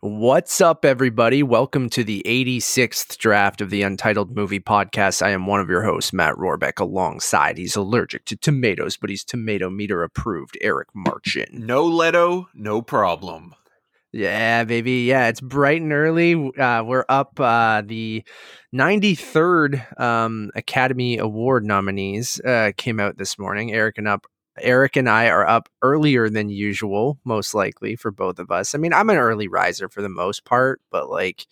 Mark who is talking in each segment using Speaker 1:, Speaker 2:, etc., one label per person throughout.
Speaker 1: What's up, everybody? Welcome to the 86th draft of the Untitled Movie Podcast. I am one of your hosts, Matt Rohrbeck, alongside he's allergic to tomatoes, but he's tomato meter approved, Eric Marchin.
Speaker 2: No Leto, no problem.
Speaker 1: Yeah, baby. Yeah, it's bright and early. Uh, we're up uh, the 93rd um, Academy Award nominees uh, came out this morning. Eric and up Eric and I are up earlier than usual, most likely for both of us. I mean, I'm an early riser for the most part, but like,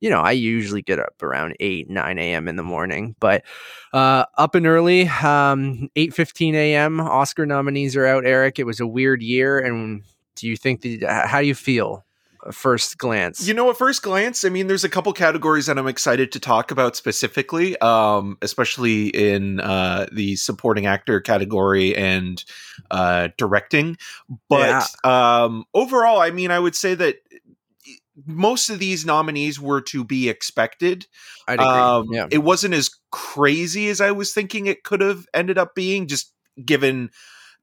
Speaker 1: you know, I usually get up around 8, 9 a.m. in the morning, but uh, up and early, um, 8 15 a.m. Oscar nominees are out, Eric. It was a weird year. And do you think that, how do you feel first glance?
Speaker 2: You know, at first glance, I mean, there's a couple categories that I'm excited to talk about specifically, um, especially in uh, the supporting actor category and uh, directing. But yeah. um, overall, I mean, I would say that most of these nominees were to be expected.
Speaker 1: Um, yeah.
Speaker 2: It wasn't as crazy as I was thinking it could have ended up being, just given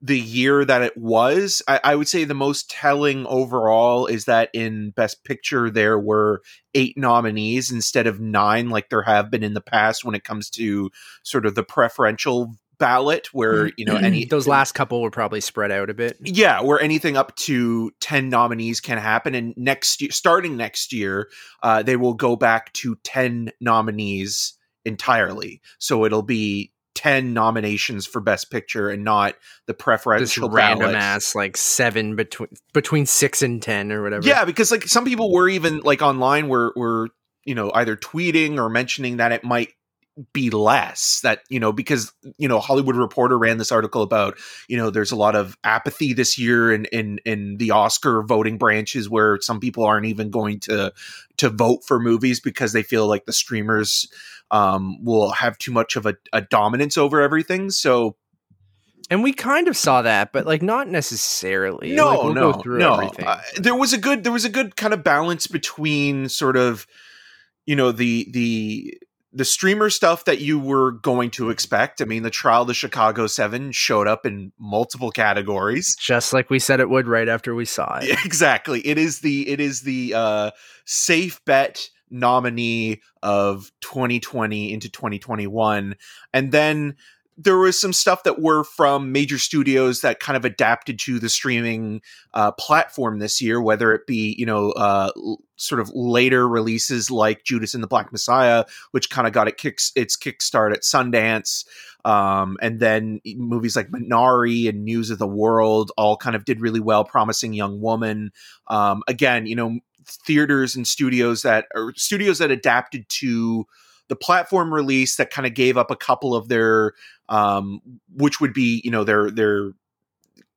Speaker 2: the year that it was. I, I, would say the most telling overall is that in Best Picture there were eight nominees instead of nine, like there have been in the past when it comes to sort of the preferential ballot where you know any
Speaker 1: those last couple were probably spread out a bit.
Speaker 2: Yeah where anything up to 10 nominees can happen. And next year starting next year uh, they will go back to 10 nominees entirely. So it'll be 10 nominations for best picture and not the preferential
Speaker 1: this random ass like seven between between six and 10 or whatever.
Speaker 2: Yeah because like some people were even like online were were you know either tweeting or mentioning that it might be less that you know because you know hollywood reporter ran this article about you know there's a lot of apathy this year in in in the oscar voting branches where some people aren't even going to to vote for movies because they feel like the streamers um, will have too much of a, a dominance over everything. So
Speaker 1: and we kind of saw that, but like not necessarily.
Speaker 2: No,
Speaker 1: like, we'll
Speaker 2: no, no. Uh, there was a good, there was a good kind of balance between sort of, you know, the the the streamer stuff that you were going to expect. I mean, the trial, the Chicago Seven, showed up in multiple categories,
Speaker 1: just like we said it would right after we saw it.
Speaker 2: Exactly. It is the it is the uh, safe bet nominee of 2020 into 2021 and then there was some stuff that were from major studios that kind of adapted to the streaming uh, platform this year, whether it be you know uh, sort of later releases like Judas and the Black Messiah, which kind of got it kicks its kickstart at Sundance, um, and then movies like Minari and News of the World all kind of did really well. Promising Young Woman, um, again, you know theaters and studios that or studios that adapted to the platform release that kind of gave up a couple of their um which would be you know their their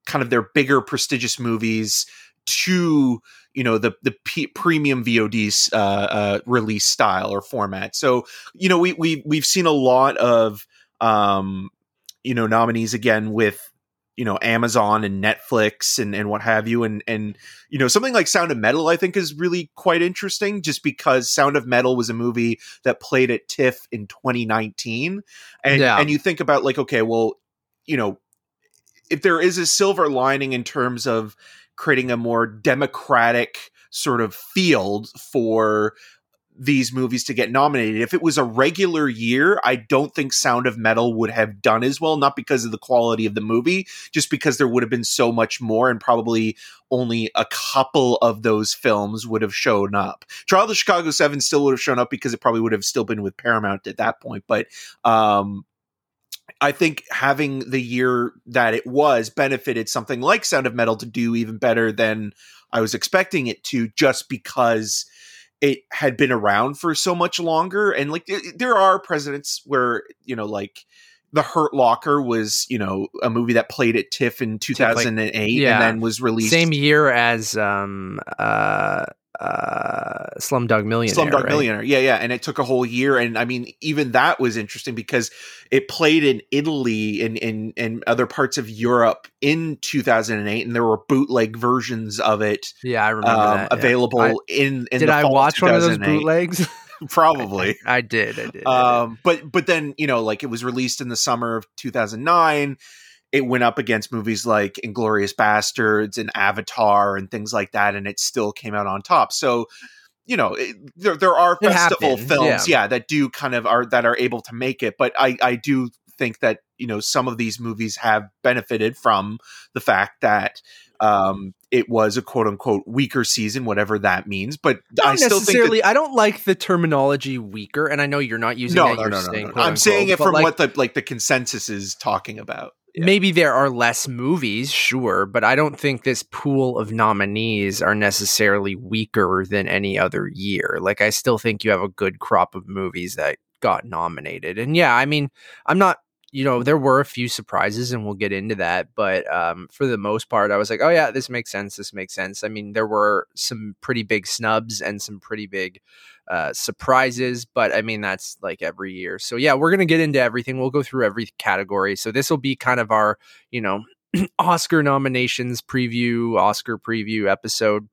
Speaker 2: kind of their bigger prestigious movies to you know the the P- premium VOD uh, uh, release style or format. So you know we we we've seen a lot of um, you know nominees again with you know Amazon and Netflix and and what have you and and you know something like Sound of Metal I think is really quite interesting just because Sound of Metal was a movie that played at TIFF in 2019 and yeah. and you think about like okay well you know if there is a silver lining in terms of creating a more democratic sort of field for these movies to get nominated. If it was a regular year, I don't think Sound of Metal would have done as well, not because of the quality of the movie, just because there would have been so much more and probably only a couple of those films would have shown up. Trial of the Chicago 7 still would have shown up because it probably would have still been with Paramount at that point, but um I think having the year that it was benefited something like Sound of Metal to do even better than I was expecting it to just because it had been around for so much longer and like there are presidents where you know like the Hurt Locker was, you know, a movie that played at TIFF in 2008 like, yeah. and then was released
Speaker 1: same year as um uh uh Slumdog Millionaire.
Speaker 2: Slumdog
Speaker 1: right?
Speaker 2: Millionaire. Yeah, yeah, and it took a whole year and I mean even that was interesting because it played in Italy and in and other parts of Europe in 2008 and there were bootleg versions of it.
Speaker 1: Yeah, I remember um, that.
Speaker 2: Yeah. Available
Speaker 1: I,
Speaker 2: in, in
Speaker 1: Did I watch one of those bootlegs?
Speaker 2: probably
Speaker 1: I, I, did I did,
Speaker 2: um but but then you know like it was released in the summer of 2009 it went up against movies like Inglourious Basterds and Avatar and things like that, and it still came out on top. So, you know, it, there there are
Speaker 1: It
Speaker 2: festival
Speaker 1: happens,
Speaker 2: films,
Speaker 1: yeah.
Speaker 2: yeah. that do kind of are that are able to make it, but I I do think that you know some of these movies have benefited from the fact that um it was a quote unquote weaker season whatever that means but
Speaker 1: Not
Speaker 2: i still think that.
Speaker 1: I don't like the terminology weaker, and I know you're not using
Speaker 2: no,
Speaker 1: it.
Speaker 2: no,
Speaker 1: you're
Speaker 2: no, no,
Speaker 1: saying
Speaker 2: no.
Speaker 1: quote
Speaker 2: I'm saying it from
Speaker 1: like,
Speaker 2: what the like the consensus is talking about. Yeah.
Speaker 1: Maybe there are less movies, sure, but I don't think this pool of nominees are necessarily weaker than any other year. Like, I still think you have a good crop of movies that got nominated. And yeah, I mean, I'm not, you know, there were a few surprises and we'll get into that. But um, for the most part, I was like, oh, yeah, this makes sense. This makes sense. I mean, there were some pretty big snubs and some pretty big uh, surprises, but I mean that's like every year. So yeah, we're gonna get into everything. We'll go through every category. So this will be kind of our, you know, Oscar nominations preview, Oscar preview episode,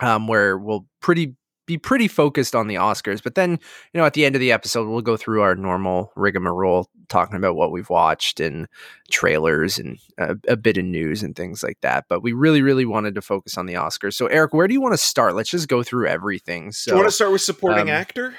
Speaker 1: um, where we'll pretty be pretty focused on the Oscars. But then, you know, at the end of the episode, we'll go through our normal rigmarole, talking about what we've watched and trailers and a, a bit of news and things like that. But we really, really wanted to focus on the Oscars. So, Eric, where do you want to start? Let's just go through everything. So,
Speaker 2: Do you want to start with supporting
Speaker 1: um,
Speaker 2: actor?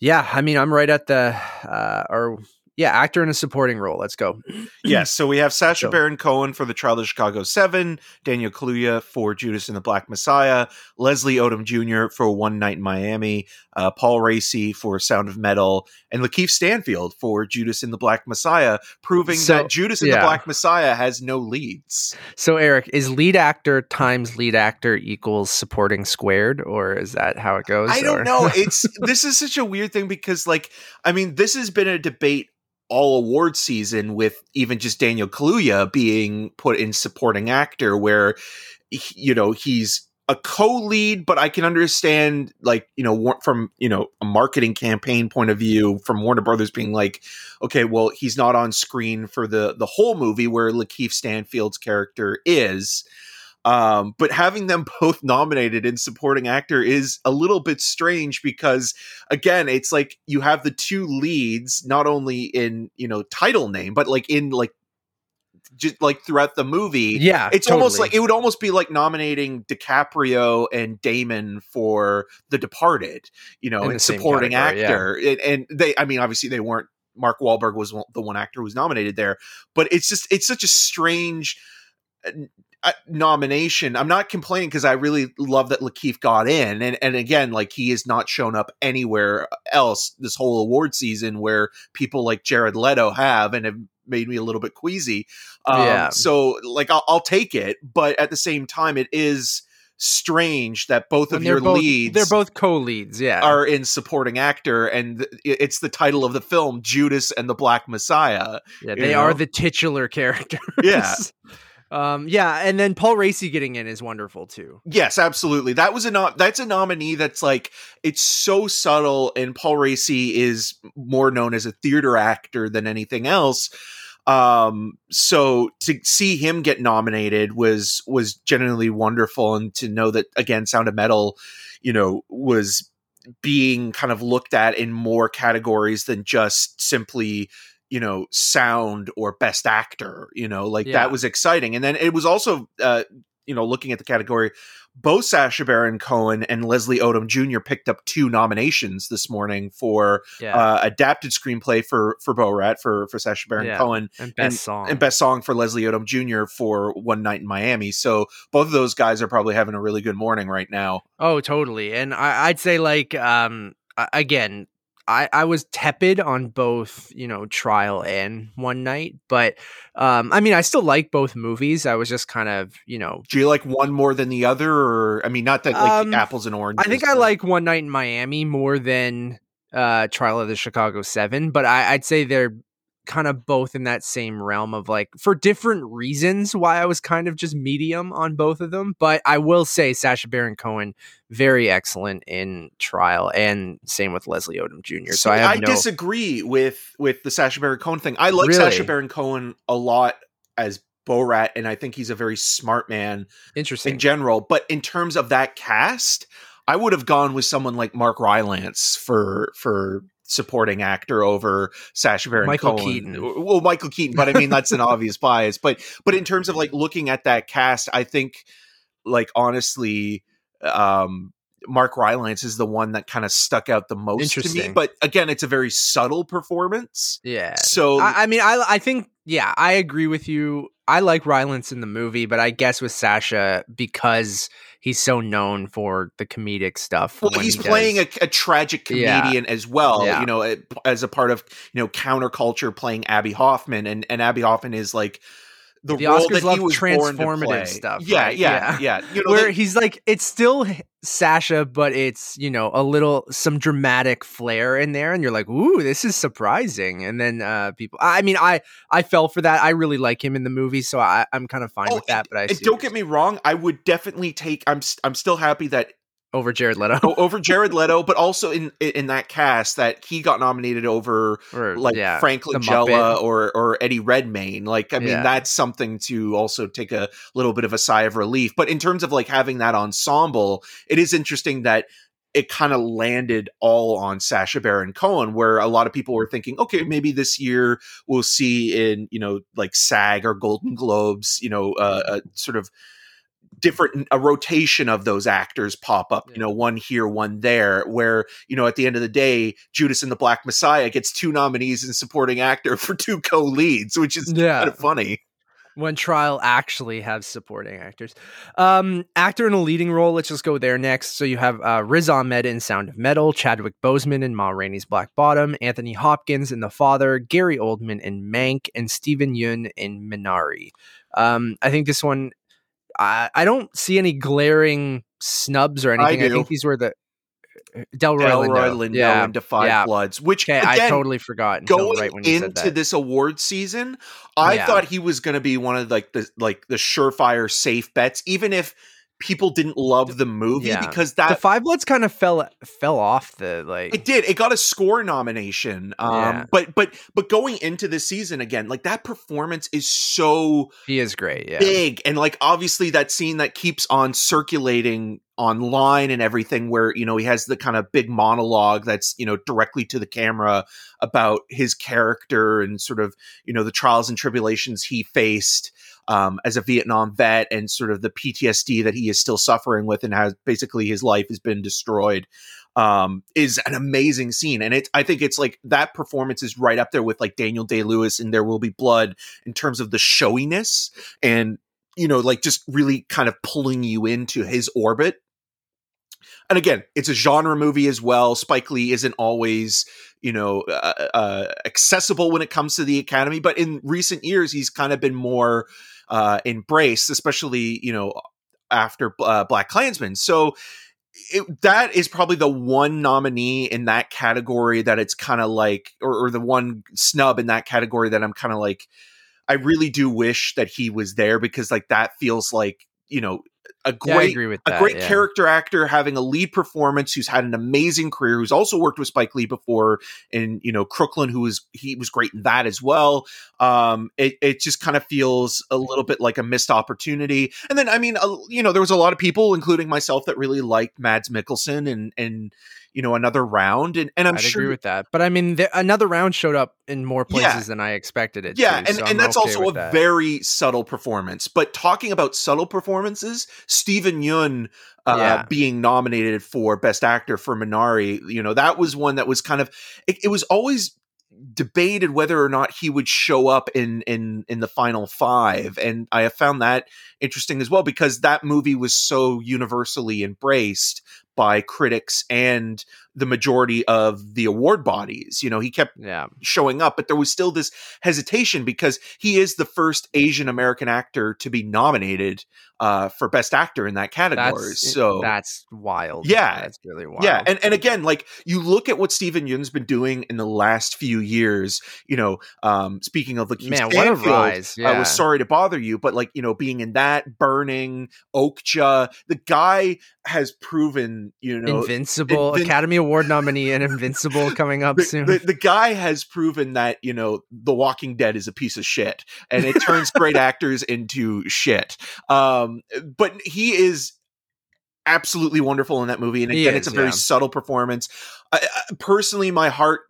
Speaker 1: yeah, I mean, I'm right at the, uh, or yeah, actor in a supporting role. Let's go.
Speaker 2: Yes. So we have Sacha
Speaker 1: So-
Speaker 2: Baron Cohen for The Trial of Chicago Seven, Daniel Kaluuya for Judas and the Black Messiah, Leslie Odom Jr. for One Night in Miami, uh, Paul Raci for Sound of Metal, and Lakeith Stanfield for Judas and the Black Messiah, proving
Speaker 1: So,
Speaker 2: that Judas and
Speaker 1: yeah.
Speaker 2: the Black Messiah has no leads.
Speaker 1: So, Eric, is lead actor times lead actor equals supporting squared, or is that how it goes?
Speaker 2: I
Speaker 1: or-
Speaker 2: don't know. It's this is such a weird thing because, like, I mean, this has been a debate all award season with even just Daniel Kaluuya being put in supporting actor, where he- you know he's a co-lead, but I can understand, like, you know, from you know a marketing campaign point of view, from Warner Brothers being like, okay, well, he's not on screen for the the whole movie where Lakeith Stanfield's character is. Um, but having them both nominated in supporting actor is a little bit strange because again, it's like you have the two leads not only in you know title name, but like in like just like throughout the movie.
Speaker 1: Yeah,
Speaker 2: It's almost like it would almost be like nominating DiCaprio and Damon for The Departed, you know,
Speaker 1: In same
Speaker 2: supporting
Speaker 1: category, yeah.
Speaker 2: actor. And, and they, I mean, obviously they weren't. Mark Wahlberg was the one actor who was nominated there, but it's just it's such a strange nomination. I'm not complaining because I really love that Lakeith got in, and and again, like he has not shown up anywhere else this whole award season where people like Jared Leto have, and have made me a little bit queasy. Um,
Speaker 1: Yeah.
Speaker 2: So like I'll, I'll take it, but at the same time, it is strange that both of your
Speaker 1: both,
Speaker 2: leads
Speaker 1: They're both co-leads. Yeah.
Speaker 2: are in supporting actor, and it's the title of the film, Judas and the Black Messiah.
Speaker 1: yeah, they are the titular characters.
Speaker 2: Yeah.
Speaker 1: Um, yeah, and then Paul Raci getting in is wonderful too.
Speaker 2: Yes, absolutely. That was a that's a nominee that's like it's so subtle and Paul Raci is more known as a theater actor than anything else. Um so to see him get nominated was was genuinely wonderful and to know that again Sound of Metal, you know, was being kind of looked at in more categories than just simply you know sound or best actor you know like
Speaker 1: Yeah.
Speaker 2: that was exciting and then it was also uh you know looking at the category both Sacha Baron Cohen and Leslie Odom Jr. picked up two nominations this morning for
Speaker 1: Yeah,
Speaker 2: uh, adapted screenplay for for Borat for for Sacha Baron
Speaker 1: Yeah.
Speaker 2: Cohen
Speaker 1: and best song.
Speaker 2: and best song for Leslie Odom Jr. for One Night in Miami. So both of those guys are probably having a really good morning right now.
Speaker 1: Oh, totally. And I, I'd say like um again, I, I was tepid on both, you know, trial and one night, but um I mean I still like both movies. I was just kind of, you know,
Speaker 2: Do you like one more than the other, or I mean, not that like
Speaker 1: Um,
Speaker 2: apples and oranges?
Speaker 1: I think I like One Night in Miami more than uh Trial of the Chicago Seven, but I, I'd say they're kind of both in that same realm of like for different reasons why I was kind of just medium on both of them. But I will say Sacha Baron Cohen very excellent in Trial, and same with Leslie Odom Jr. So I
Speaker 2: See,
Speaker 1: have no
Speaker 2: disagree with with the Sacha Baron Cohen thing. I like
Speaker 1: Really?
Speaker 2: Sacha Baron Cohen a lot as Borat, and I think he's a very smart man
Speaker 1: interesting.
Speaker 2: in general. But in terms of that cast, I would have gone with someone like Mark Rylance for for supporting actor over Sacha Baron
Speaker 1: Michael
Speaker 2: Cohen.
Speaker 1: Keaton.
Speaker 2: Well, Michael Keaton, but I mean that's an obvious bias. But but in terms of like looking at that cast, I think like honestly, um, Mark Rylance is the one that kind of stuck out the most to me. But again, it's a very subtle performance.
Speaker 1: Yeah.
Speaker 2: So
Speaker 1: I, I mean, I I think yeah, I agree with you. I like Rylance in the movie, but I guess with Sacha because he's so known for the comedic stuff.
Speaker 2: Well, he's
Speaker 1: he
Speaker 2: playing a, a tragic
Speaker 1: Yeah.
Speaker 2: comedian as well,
Speaker 1: Yeah.
Speaker 2: you know, eh, as a part of you know counterculture, playing Abbie Hoffman, and and Abbie Hoffman is like the,
Speaker 1: The
Speaker 2: role
Speaker 1: Oscars
Speaker 2: that he
Speaker 1: love
Speaker 2: was born to
Speaker 1: transformative stuff,
Speaker 2: Yeah,
Speaker 1: right?
Speaker 2: yeah,
Speaker 1: Yeah.
Speaker 2: yeah. You know,
Speaker 1: where
Speaker 2: they-
Speaker 1: he's like it's still Sacha, but it's you know a little some dramatic flair in there, and you're like, ooh, this is surprising. And then uh people, I mean, I I fell for that. I really like him in the movie, so I, I'm kind of fine
Speaker 2: Oh,
Speaker 1: with that. But I
Speaker 2: don't get me wrong, I would definitely take. I'm I'm still happy that
Speaker 1: over Jared Leto,
Speaker 2: o- over Jared Leto, but also in in that cast that he got nominated over
Speaker 1: or
Speaker 2: like
Speaker 1: yeah,
Speaker 2: Frank Langella or or Eddie Redmayne. Like I mean,
Speaker 1: Yeah.
Speaker 2: that's something to also take a little bit of a sigh of relief. But in terms of like having that ensemble, it is interesting that it kind of landed all on Sacha Baron Cohen, where a lot of people were thinking, okay, maybe this year we'll see in you know like SAG or Golden Globes, you know, uh, a sort of different a rotation of those actors pop up you know one here one there where you know at the end of the day judas and the black messiah gets two nominees in supporting actor for two co-leads which is
Speaker 1: Yeah.
Speaker 2: kind of funny
Speaker 1: when trial actually has supporting actors. Um, actor in a leading role. Let's just go there next. So you have uh, Riz Ahmed in Sound of Metal, Chadwick Boseman in Ma Rainey's Black Bottom, Anthony Hopkins in The Father, Gary Oldman in Mank, and Steven Yeun in Minari. Um, I think this one. I, I don't see any glaring snubs or anything. I,
Speaker 2: do.
Speaker 1: think these were the uh, uh, Delroy,
Speaker 2: Delroy
Speaker 1: Lindo.
Speaker 2: Lindo
Speaker 1: Yeah.
Speaker 2: and Da 5
Speaker 1: yeah.
Speaker 2: Bloods which
Speaker 1: Okay, I totally forgot
Speaker 2: going
Speaker 1: right when you said
Speaker 2: into this award season i
Speaker 1: Yeah.
Speaker 2: thought he was going to be one of like the like the surefire safe bets even if people didn't love the movie
Speaker 1: Yeah.
Speaker 2: because that the
Speaker 1: Five Bloods kind of fell fell off the like.
Speaker 2: It did. It got a score nomination. Um,
Speaker 1: Yeah.
Speaker 2: but but but going into the season again, like that performance is so
Speaker 1: he is great. Yeah.
Speaker 2: big, and like obviously that scene that keeps on circulating online and everything, where you know he has the kind of big monologue that's you know directly to the camera about his character and sort of you know the trials and tribulations he faced um, as a Vietnam vet and sort of the PTSD that he is still suffering with and how basically his life has been destroyed um, is an amazing scene. And it, I think it's like that performance is right up there with like Daniel Day Lewis in There Will Be Blood in terms of the showiness and, you know, like just really kind of pulling you into his orbit. And again, it's a genre movie as well. Spike Lee isn't always, you know, uh, uh, accessible when it comes to the Academy, but in recent years, he's kind of been more uh, embraced, especially, you know, after uh, BlacKkKlansman. So it, that is probably the one nominee in that category that it's kind of like, or, or the one snub in that category that I'm kind of like, I really do wish that he was there because like that feels like, you know, a
Speaker 1: Yeah,
Speaker 2: great
Speaker 1: agree with
Speaker 2: a great
Speaker 1: yeah.
Speaker 2: character actor having a lead performance who's had an amazing career who's also worked with Spike Lee before and you know Crooklyn who was he was great in that as well um it, it just kind of feels a little bit like a missed opportunity and then I mean uh, you know there was a lot of people including myself that really liked Mads Mikkelsen and and you know another round and and I'm
Speaker 1: I'd
Speaker 2: sure
Speaker 1: agree with that. But I mean, the, another round showed up in more places
Speaker 2: Yeah.
Speaker 1: than I expected it.
Speaker 2: yeah
Speaker 1: to,
Speaker 2: and,
Speaker 1: so
Speaker 2: and
Speaker 1: I'm
Speaker 2: that's
Speaker 1: okay
Speaker 2: also a
Speaker 1: that.
Speaker 2: very subtle performance but talking about subtle performances steven yeun uh,
Speaker 1: Yeah.
Speaker 2: being nominated for best actor for minari you know that was one that was kind of it, it was always debated whether or not he would show up in in in the final five and i have found that interesting as well because that movie was so universally embraced by critics and the majority of the award bodies you know he kept
Speaker 1: yeah,
Speaker 2: showing up, but there was still this hesitation because he is the first Asian American actor to be nominated uh, for Best Actor in that category.
Speaker 1: that's
Speaker 2: so
Speaker 1: that's wild.
Speaker 2: Yeah.
Speaker 1: that's really wild.
Speaker 2: yeah, and and again, like you look at what Steven Yeun's been doing in the last few years. You know, um, speaking of like
Speaker 1: man, what a rise! Yeah,
Speaker 2: I was sorry to bother you, but like you know, being in that burning Okja, the guy has proven you know
Speaker 1: Invincible
Speaker 2: Invin-
Speaker 1: Academy Award nominee and Invincible coming up
Speaker 2: the,
Speaker 1: soon.
Speaker 2: the, the guy has proven that you know the walking dead is a piece of shit and it turns great actors into shit um but he is absolutely wonderful in that movie and again
Speaker 1: is,
Speaker 2: it's a very
Speaker 1: yeah.
Speaker 2: subtle performance I, I, personally my heart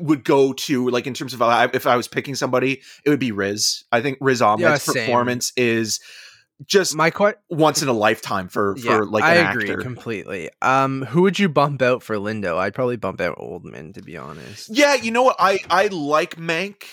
Speaker 2: would go to like in terms of if I was picking somebody, it would be Riz. I think Riz Ahmed's
Speaker 1: Yeah,
Speaker 2: performance is just
Speaker 1: My que-
Speaker 2: once in a lifetime for
Speaker 1: yeah,
Speaker 2: for like
Speaker 1: I agree
Speaker 2: actor.
Speaker 1: completely. Um, who would you bump out for Lindo? I'd probably bump out Oldman to be honest.
Speaker 2: Yeah, you know what? I I like Mank.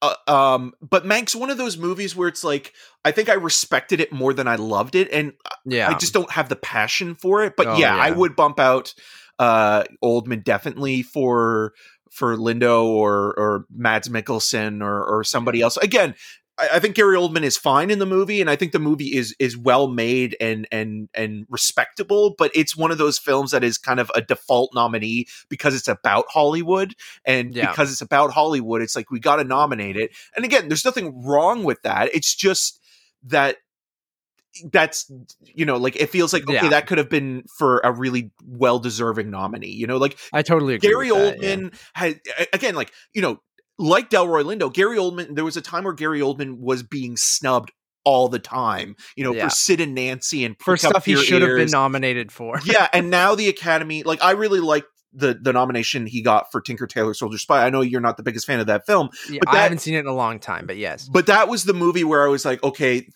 Speaker 2: Uh, um, but Mank's one of those movies where it's like I think I respected it more than I loved it, and
Speaker 1: Yeah,
Speaker 2: I just don't have the passion for it. But
Speaker 1: Oh,
Speaker 2: yeah, I would bump out uh Oldman definitely for for Lindo or or Mads Mikkelsen or or somebody else. Again, I, I think Gary Oldman is fine in the movie, and I think the movie is is well made and and and respectable. But it's one of those films that is kind of a default nominee because it's about Hollywood, and
Speaker 1: Yeah.
Speaker 2: because it's about Hollywood, it's like we got to nominate it. And again, there's nothing wrong with that. It's just that that's you know like it feels like okay
Speaker 1: Yeah.
Speaker 2: that could have been for a really well deserving nominee you know like
Speaker 1: I totally agree.
Speaker 2: Gary
Speaker 1: with that, yeah.
Speaker 2: Oldman had again like you know like Delroy Lindo Gary Oldman there was a time where Gary Oldman was being snubbed all the time you know
Speaker 1: Yeah.
Speaker 2: for Sid and Nancy and
Speaker 1: for stuff he should have been nominated for.
Speaker 2: yeah and now the Academy like I really like the the nomination he got for Tinker Tailor Soldier Spy I know you're not the biggest fan of that film
Speaker 1: Yeah,
Speaker 2: But
Speaker 1: I haven't seen it in a long time, but yes.
Speaker 2: but that was the movie where I was like, okay,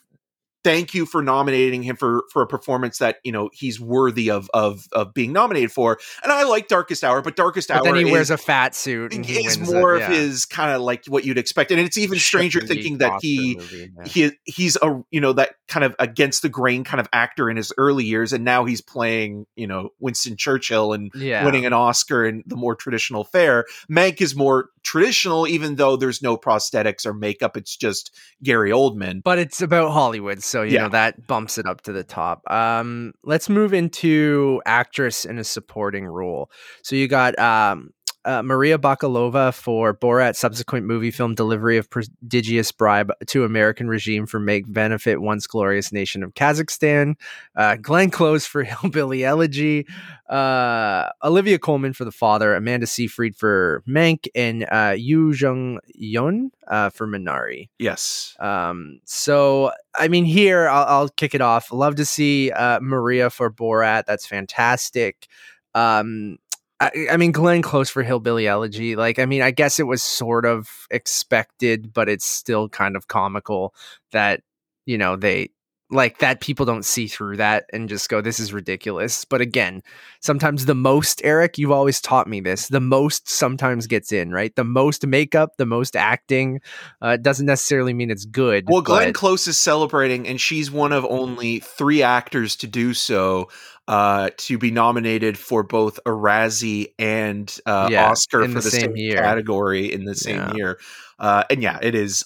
Speaker 2: thank you for nominating him for for a performance that you know he's worthy of of of being nominated for. And I like Darkest Hour, but Darkest
Speaker 1: But
Speaker 2: Hour
Speaker 1: then he
Speaker 2: is,
Speaker 1: wears a fat suit and
Speaker 2: is more
Speaker 1: it,
Speaker 2: of his kind of like what you'd expect. And it's even stranger
Speaker 1: Shitty
Speaker 2: thinking that he
Speaker 1: movie, yeah.
Speaker 2: he he's a you know that kind of against the grain kind of actor in his early years, and now he's playing you know Winston Churchill and
Speaker 1: yeah.
Speaker 2: winning an Oscar in the more traditional fare. Mank is more traditional, even though there's no prosthetics or makeup. It's just Gary Oldman.
Speaker 1: but it's about Hollywood, so you
Speaker 2: Yeah.
Speaker 1: know that bumps it up to the top. Um, let's move into actress in a supporting role. So you got um, uh, Maria Bakalova for Borat subsequent movie film delivery of prodigious bribe to American regime for make benefit once glorious nation of Kazakhstan. Uh, Glenn Close for Hillbilly Elegy. Uh, Olivia Colman for The Father. Amanda Seyfried for Mank, and uh, Yu Jung Yun uh, for Minari.
Speaker 2: Yes.
Speaker 1: Um, so I mean, here I'll, I'll kick it off. Love to see uh, Maria for Borat. That's fantastic. Um, I, I mean, Glenn Close for Hillbilly Elegy. Like, I mean, I guess it was sort of expected, but it's still kind of comical that you know they like that people don't see through that and just go this is ridiculous but again sometimes the most eric you've always taught me this the most sometimes gets in right the most makeup the most acting uh, doesn't necessarily mean it's good
Speaker 2: Well, Glenn
Speaker 1: but-
Speaker 2: Close is celebrating, and she's one of only three actors to do so. Uh, to be nominated for both a Razzie and uh,
Speaker 1: Yeah,
Speaker 2: Oscar for
Speaker 1: the same
Speaker 2: same,
Speaker 1: year.
Speaker 2: category in the same
Speaker 1: Yeah.
Speaker 2: year, uh, and yeah, it is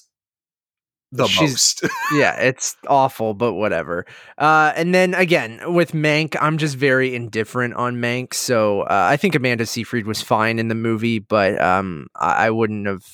Speaker 2: the
Speaker 1: She's-
Speaker 2: most.
Speaker 1: yeah, it's awful, but whatever. Uh, and then again with Mank, I'm just very indifferent on Mank. So uh, I think Amanda Seyfried was fine in the movie, but um, I, I wouldn't have.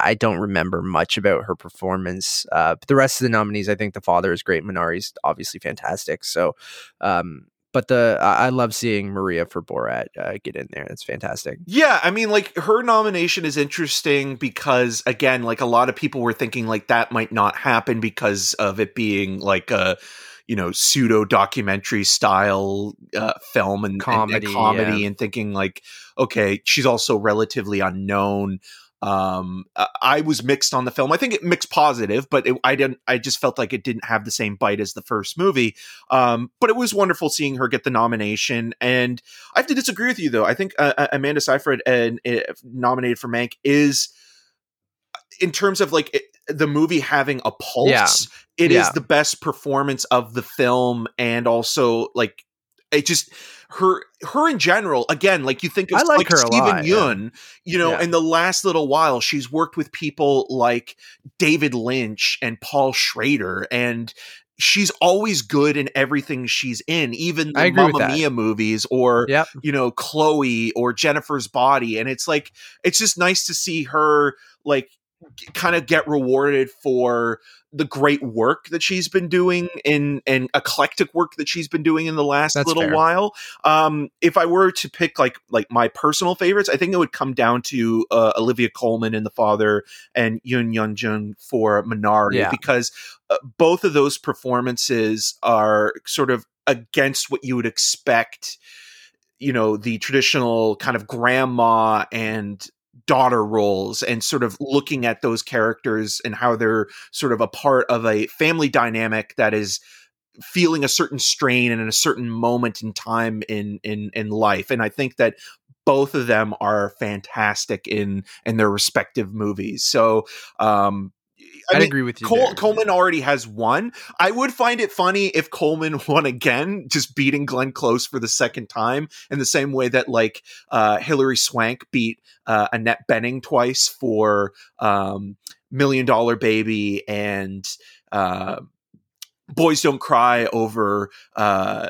Speaker 1: I don't remember much about her performance. Uh, but the rest of the nominees, I think the father is great. Minari's obviously fantastic. So, um, but the I love seeing Maria for Borat uh, get in there. That's fantastic.
Speaker 2: Yeah, I mean, like her nomination is interesting because, again, like a lot of people were thinking like that might not happen because of it being like a, you know, pseudo documentary style uh, film and and-
Speaker 1: Comedy,
Speaker 2: and, comedy,
Speaker 1: yeah.
Speaker 2: and thinking like, okay, she's also relatively unknown. Um, I- was mixed on the film. I think it mixed positive, but it, I didn't. I just felt like it didn't have the same bite as the first movie. Um, but it was wonderful seeing her get the nomination and. I have to disagree with you though. I think uh, uh, Amanda Seyfried and uh, nominated for Mank is, in terms of like it, the movie having a pulse,
Speaker 1: Yeah.
Speaker 2: it is
Speaker 1: Yeah.
Speaker 2: the best performance of the film, and also like it just her her in general. Again, like you think of
Speaker 1: I like her a
Speaker 2: Stephen
Speaker 1: lot, yeah.
Speaker 2: Yun, you know,
Speaker 1: Yeah.
Speaker 2: in the last little while, she's worked with people like David Lynch and Paul Schrader and. She's always good in everything she's in, even the Mamma. Mia movies or
Speaker 1: Yep.
Speaker 2: you know chloe or jennifer's body and it's like it's just nice to see her like kind of get rewarded for the great work that she's been doing in and eclectic work that she's been doing in the last
Speaker 1: That's
Speaker 2: little
Speaker 1: fair.
Speaker 2: while um if i were to pick like like my personal favorites i think it would come down to uh, olivia colman in the father and yun yun jung for minari
Speaker 1: Yeah.
Speaker 2: because uh, both of those performances are sort of against what you would expect you know the traditional kind of grandma and daughter roles and sort of looking at those characters and how they're sort of a part of a family dynamic that is feeling a certain strain and in a certain moment in time in in in life. And i think that both of them are fantastic in in their respective movies. So um
Speaker 1: I would agree with you.
Speaker 2: Cole,
Speaker 1: there.
Speaker 2: Colman already has won. I would find it funny if Colman won again, just beating Glenn Close for the second time, in the same way that like uh, Hilary Swank beat uh, Annette Bening twice for um, Million Dollar Baby and uh, Boys Don't Cry over uh,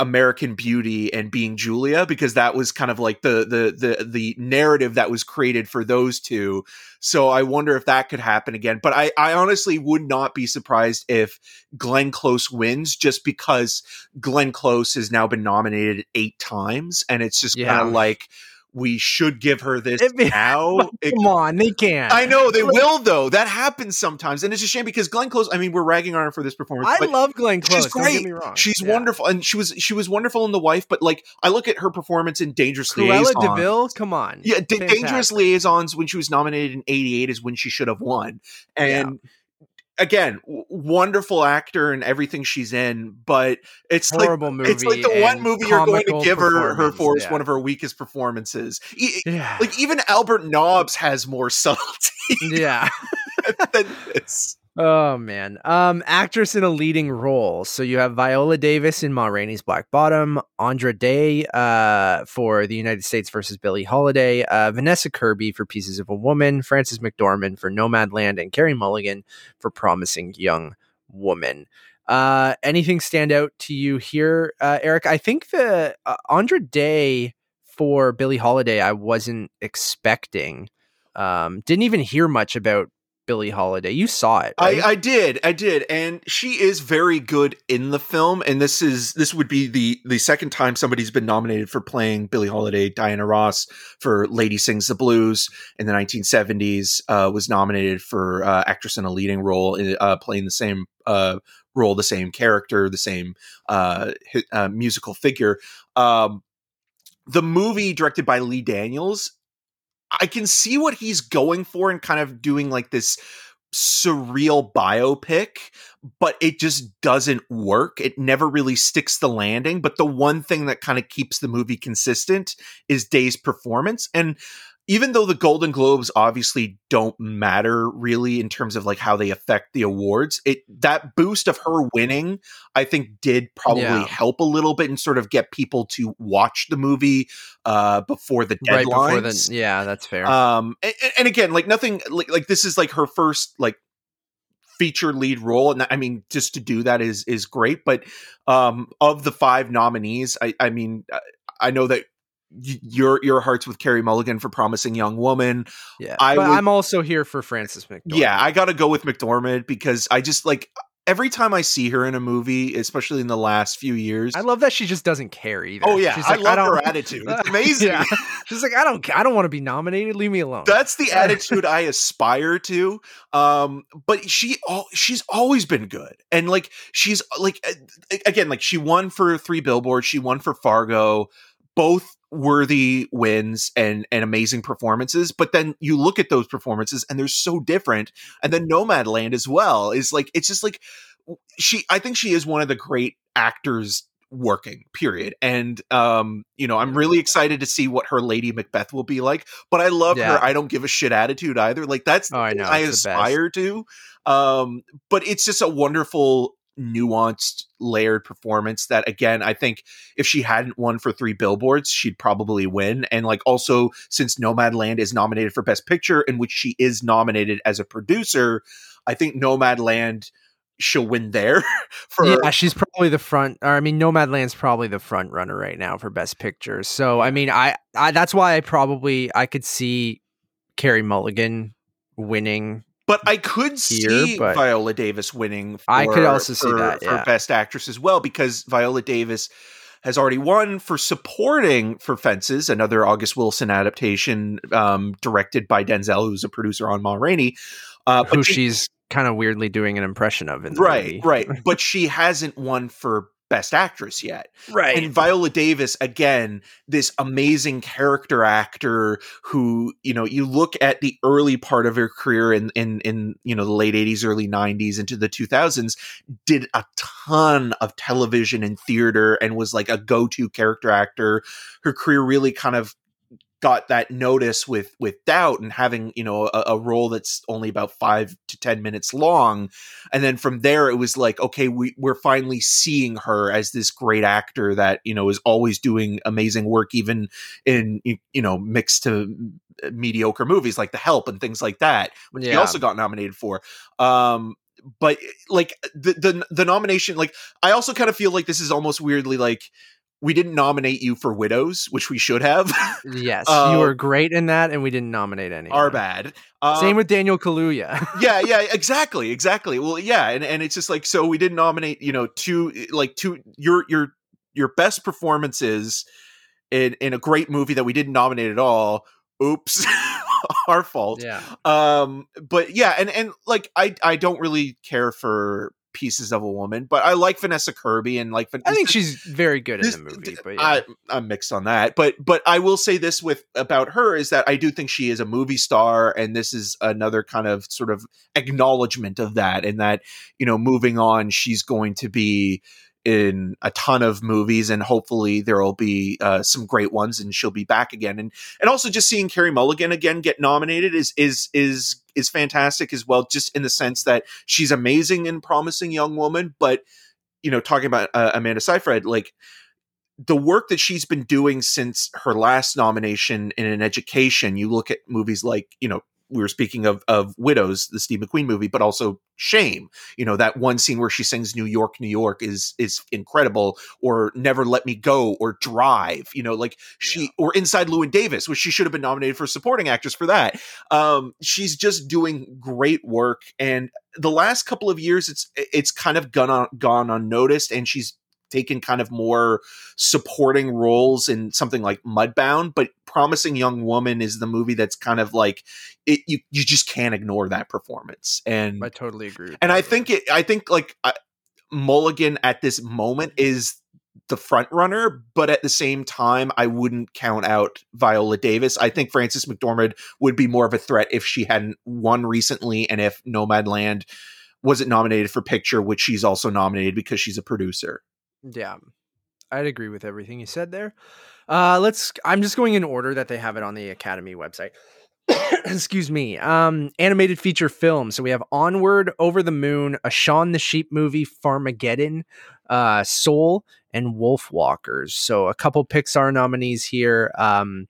Speaker 2: American Beauty and Being Julia because that was kind of like the the the the narrative that was created for those two. So I wonder if that could happen again. But I I honestly would not be surprised if Glenn Close wins just because Glenn Close has now been nominated 8 times and it's just
Speaker 1: Yeah.
Speaker 2: kind of like we should give her this
Speaker 1: It-
Speaker 2: now. It-
Speaker 1: Come on, they can't.
Speaker 2: I know they will though. That happens sometimes, and it's a shame because Glenn Close. I mean, we're ragging on her for this performance.
Speaker 1: I love Glenn Close.
Speaker 2: she's
Speaker 1: Don't
Speaker 2: great.
Speaker 1: get me wrong.
Speaker 2: She's
Speaker 1: Yeah.
Speaker 2: wonderful, and she was she was wonderful in The Wife. But like, I look at her performance in Dangerous
Speaker 1: Cruella
Speaker 2: Liaisons.
Speaker 1: Deville. Come on.
Speaker 2: Yeah,
Speaker 1: Fantastic.
Speaker 2: Dangerous Liaisons when she was nominated in '88 is when she should have won. And again, w- wonderful actor and everything she's in, but it's like
Speaker 1: Horrible movie.
Speaker 2: it's like the one movie you're going to give her her for is
Speaker 1: Yeah.
Speaker 2: one of her weakest performances. E-
Speaker 1: Yeah.
Speaker 2: Like even Albert Nobbs has more subtlety
Speaker 1: yeah.
Speaker 2: than this.
Speaker 1: Oh man. Um actress in a leading role. So you have Viola Davis in Ma Rainey's Black Bottom, Andra Day uh for the United States versus Billie Holiday, uh Vanessa Kirby for Pieces of a Woman, Frances McDormand for Nomadland and Carey Mulligan for Promising Young Woman. Uh anything stand out to you here, uh Eric? I think the uh, Andra Day for Billie Holiday I wasn't expecting. Um didn't even hear much about Billie Holiday. You saw it, right?
Speaker 2: I, I did, I did, and she is very good in the film. And this is this would be the the second time somebody's been nominated for playing Billie Holiday. Diana Ross for Lady Sings the Blues in the 1970s uh, was nominated for uh, actress in a leading role, in, uh, playing the same uh, role, the same character, the same uh, uh, musical figure. Um, the movie directed by Lee Daniels I can see what he's going for and kind of doing like this surreal biopic, but it just doesn't work. It never really sticks the landing. But the one thing that kind of keeps the movie consistent is Day's performance. And even though the Golden Globes obviously don't matter really in terms of like how they affect the awards, it that boost of her winning, I think, did probably
Speaker 1: Yeah.
Speaker 2: help a little bit and sort of get people to watch the movie uh, before the
Speaker 1: right before
Speaker 2: deadlines.
Speaker 1: the yeah, that's fair.
Speaker 2: Um, and, and again, like nothing, like like this is like her first like feature lead role, and I mean, just to do that is is great. But um, of the five nominees, I I mean, I, know that your your hearts with Carey Mulligan for Promising Young Woman.
Speaker 1: yeah,
Speaker 2: I
Speaker 1: but
Speaker 2: would-
Speaker 1: I'm also here for Frances McDormand.
Speaker 2: Yeah, I got to go with McDormand because I just like every time I see her in a movie, especially in the last few years.
Speaker 1: I love that she just doesn't care either.
Speaker 2: oh yeah,
Speaker 1: She's
Speaker 2: I
Speaker 1: like,
Speaker 2: love
Speaker 1: don't-
Speaker 2: her attitude. It's amazing.
Speaker 1: Yeah. She's like, I don't, I don't want to be nominated. Leave me alone.
Speaker 2: That's the attitude I aspire to. Um, but she, al- she's always been good, and like she's like again, like she won for Three Billboards, she won for Fargo, both worthy wins and and amazing performances. But then you look at those performances, and they're so different. And then Nomadland as well is like it's just like she. I think she is one of the great actors working period and um you know i'm really excited to see what her lady macbeth will be like but i love
Speaker 1: Yeah.
Speaker 2: her i don't give a shit attitude either like that's
Speaker 1: Oh, I know,
Speaker 2: i
Speaker 1: it's the best.
Speaker 2: aspire to um but it's just a wonderful nuanced layered performance that again i think if she hadn't won for three billboards she'd probably win and like also since nomadland is nominated for best picture in which she is nominated as a producer i think nomadland she'll win there for
Speaker 1: yeah, she's probably the front. Or I mean, Nomadland's probably the front runner right now for Best Picture. So I mean, I, I that's why I probably I could see Carey Mulligan winning.
Speaker 2: But I could see
Speaker 1: Here,
Speaker 2: Viola Davis winning. For,
Speaker 1: I could also see
Speaker 2: for-
Speaker 1: that,
Speaker 2: for. Best Actress as well because Viola Davis has already won for supporting for Fences, another August Wilson adaptation um, directed by Denzel, who's a producer on Ma Rainey. Uh,
Speaker 1: Who
Speaker 2: she-
Speaker 1: she's kind of weirdly doing an impression of in the
Speaker 2: right,
Speaker 1: movie.
Speaker 2: right. But she hasn't won for best actress yet.
Speaker 1: Right.
Speaker 2: And Viola Davis, again, this amazing character actor who, you know, you look at the early part of her career in in in you know the late 80s, early 90s into the 2000s, did a ton of television and theater and was like a go-to character actor. Her career really kind of got that notice with with doubt and having you know a, a, role that's only about five to ten minutes long and then from there it was like okay we, we're finally seeing her as this great actor that you know is always doing amazing work even in you know mixed to mediocre movies like the help and things like that which yeah. he also got nominated for um but like the, the the nomination like i also kind of feel like this is almost weirdly like we didn't nominate you for widows, which we should have.
Speaker 1: yes, uh, you were great in that, and we didn't nominate any.
Speaker 2: Our bad.
Speaker 1: Same with Daniel Kaluuya.
Speaker 2: yeah, yeah, exactly, exactly. Well, yeah, and, and it's just like so we didn't nominate, you know, two like two your your your best performances in in a great movie that we didn't nominate at all. Oops. our fault.
Speaker 1: Yeah.
Speaker 2: Um but yeah, and and like I I don't really care for pieces of a woman, but I like Vanessa Kirby and like
Speaker 1: I think she's very good this, in the movie. But yeah.
Speaker 2: I, I'm mixed on that. But but I will say this with about her is that I do think she is a movie star, and this is another kind of sort of acknowledgement of that, and that you know moving on, she's going to be in a ton of movies and hopefully there will be uh, some great ones and she'll be back again. And and also just seeing Carey Mulligan again get nominated is is is is fantastic as well just in the sense that she's amazing and promising young woman. But you know talking about uh, Amanda Seyfried like the work that she's been doing since her last nomination in an education you look at movies like you know we were speaking of of Widows, the Steve McQueen movie, but also Shame. You know that one scene where she sings "New York, New York" is is incredible. Or "Never Let Me Go" or "Drive." You know, like she yeah. or "Inside Llewyn Davis," which she should have been nominated for supporting actress for that. Um, she's just doing great work, and the last couple of years, it's it's kind of gone on, gone unnoticed, and she's taken kind of more supporting roles in something like Mudbound, but Promising Young Woman is the movie that's kind of like it. You you just can't ignore that performance, and
Speaker 1: I totally agree.
Speaker 2: And I think it. I think like uh, Mulligan at this moment is the front runner, but at the same time, I wouldn't count out Viola Davis. I think Frances McDormand would be more of a threat if she hadn't won recently, and if Nomadland wasn't nominated for picture, which she's also nominated because she's a producer.
Speaker 1: Yeah, I'd agree with everything you said there. Uh, let's. I'm just going in order that they have it on the Academy website. Excuse me. Um, animated feature film. So we have Onward, Over the Moon, a Shaun the Sheep movie, Farmageddon, uh, Soul, and Wolfwalkers. So a couple Pixar nominees here. Um,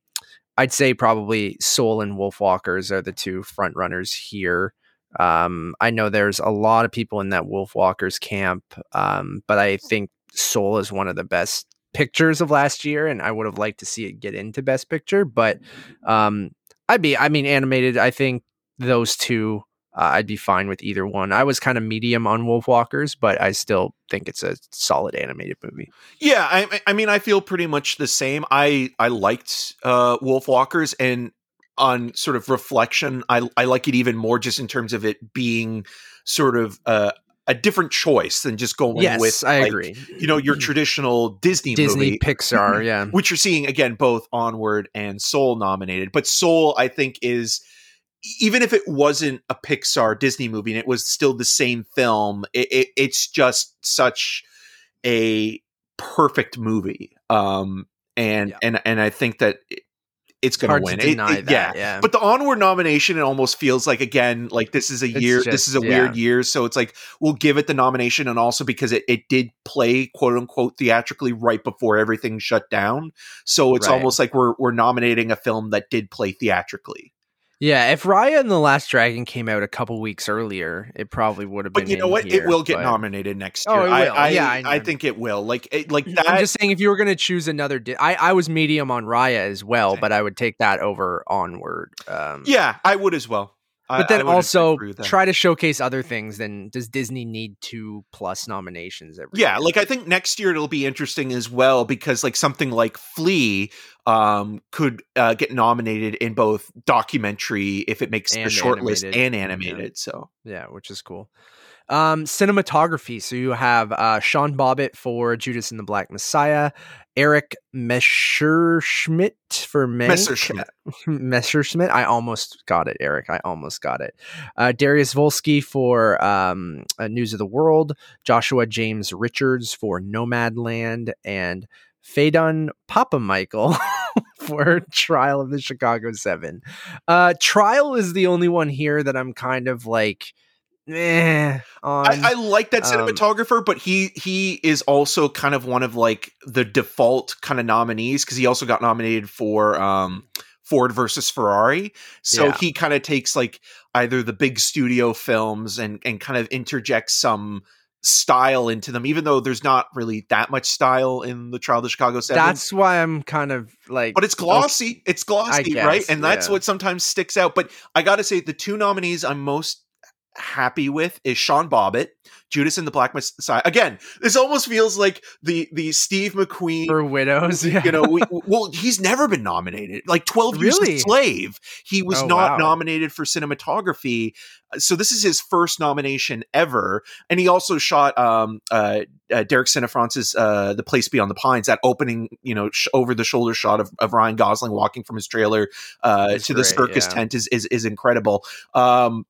Speaker 1: I'd say probably Soul and Wolfwalkers are the two front runners here. Um, I know there's a lot of people in that Wolfwalkers camp, um, but I think Soul is one of the best pictures of last year, and I would have liked to see it get into Best Picture. But um, I'd be, I mean, animated. I think those two, uh, I'd be fine with either one. I was kind of medium on Wolf Walkers, but I still think it's a solid animated movie.
Speaker 2: Yeah, I, I mean, I feel pretty much the same. I I liked uh, Wolfwalkers, and on sort of reflection, I I like it even more just in terms of it being sort of uh, a different choice than just going
Speaker 1: yes,
Speaker 2: with
Speaker 1: I
Speaker 2: like,
Speaker 1: agree.
Speaker 2: You know, your traditional Disney
Speaker 1: Disney
Speaker 2: movie,
Speaker 1: Pixar, yeah.
Speaker 2: Which you're seeing again both Onward and Soul nominated. But Soul I think is even if it wasn't a Pixar Disney movie and it was still the same film, it, it, it's just such a perfect movie. Um and yeah. and and I think that it's going to win. It,
Speaker 1: it,
Speaker 2: yeah.
Speaker 1: yeah.
Speaker 2: But the onward nomination, it almost feels like again, like this is a year, just, this is a yeah. weird year. So it's like we'll give it the nomination, and also because it, it did play quote unquote theatrically right before everything shut down. So it's right. almost like we're we're nominating a film that did play theatrically.
Speaker 1: Yeah, if Raya and the Last Dragon came out a couple weeks earlier, it probably would have been.
Speaker 2: But you know what?
Speaker 1: Here,
Speaker 2: it will get
Speaker 1: but...
Speaker 2: nominated next
Speaker 1: oh,
Speaker 2: year.
Speaker 1: Oh,
Speaker 2: I, I,
Speaker 1: yeah, I,
Speaker 2: I, think it will. Like, it, like that.
Speaker 1: I'm just saying, if you were going to choose another, di- I I was medium on Raya as well, but I would take that over Onward. Um,
Speaker 2: yeah, I would as well
Speaker 1: but then also try to showcase other things. Then does Disney need two plus nominations every?
Speaker 2: Yeah,
Speaker 1: year?
Speaker 2: like I think next year it'll be interesting as well because like something like Flee um, could uh, get nominated in both documentary if it makes and the shortlist and animated. Yeah. So
Speaker 1: yeah, which is cool. Um, cinematography. So you have uh, Sean Bobbitt for Judas and the Black Messiah, Erik Messerschmidt for Mank.
Speaker 2: Messerschmidt.
Speaker 1: Messerschmidt. I almost got it, Eric. I almost got it. Uh, Dariusz Wolski for um, uh, News of the World, Joshua James Richards for Nomadland, and Faden Papa Michael for Trial of the Chicago Seven. Uh, Trial is the only one here that I'm kind of like. Eh, on.
Speaker 2: I, I like that
Speaker 1: um,
Speaker 2: cinematographer, but he he is also kind of one of like the default kind of nominees because he also got nominated for um, Ford versus Ferrari. So
Speaker 1: Yeah.
Speaker 2: he kind of takes like either the big studio films and and kind of interjects some style into them, even though there's not really that much style in the Trial of the Chicago Seven.
Speaker 1: That's why I'm kind of like.
Speaker 2: but it's glossy. It's glossy,
Speaker 1: guess,
Speaker 2: right? And that's
Speaker 1: yeah.
Speaker 2: what sometimes sticks out. But I got to say, the two nominees I'm most happy with is Sean Bobbitt, Judas and the Black Messiah. Again, this almost feels like the the Steve McQueen.
Speaker 1: for widows. Yeah.
Speaker 2: You know, we, well, he's never been nominated. Like Twelve Years a Slave, he was
Speaker 1: Oh,
Speaker 2: not
Speaker 1: wow.
Speaker 2: nominated for cinematography. So this is his first nomination ever, and he also shot um, uh, uh, Derek Cianfrance's uh, "The Place Beyond the Pines," that opening, you know, sh- over the shoulder shot of, of Ryan Gosling walking from his trailer uh, to the circus
Speaker 1: yeah.
Speaker 2: tent is is is incredible. Um,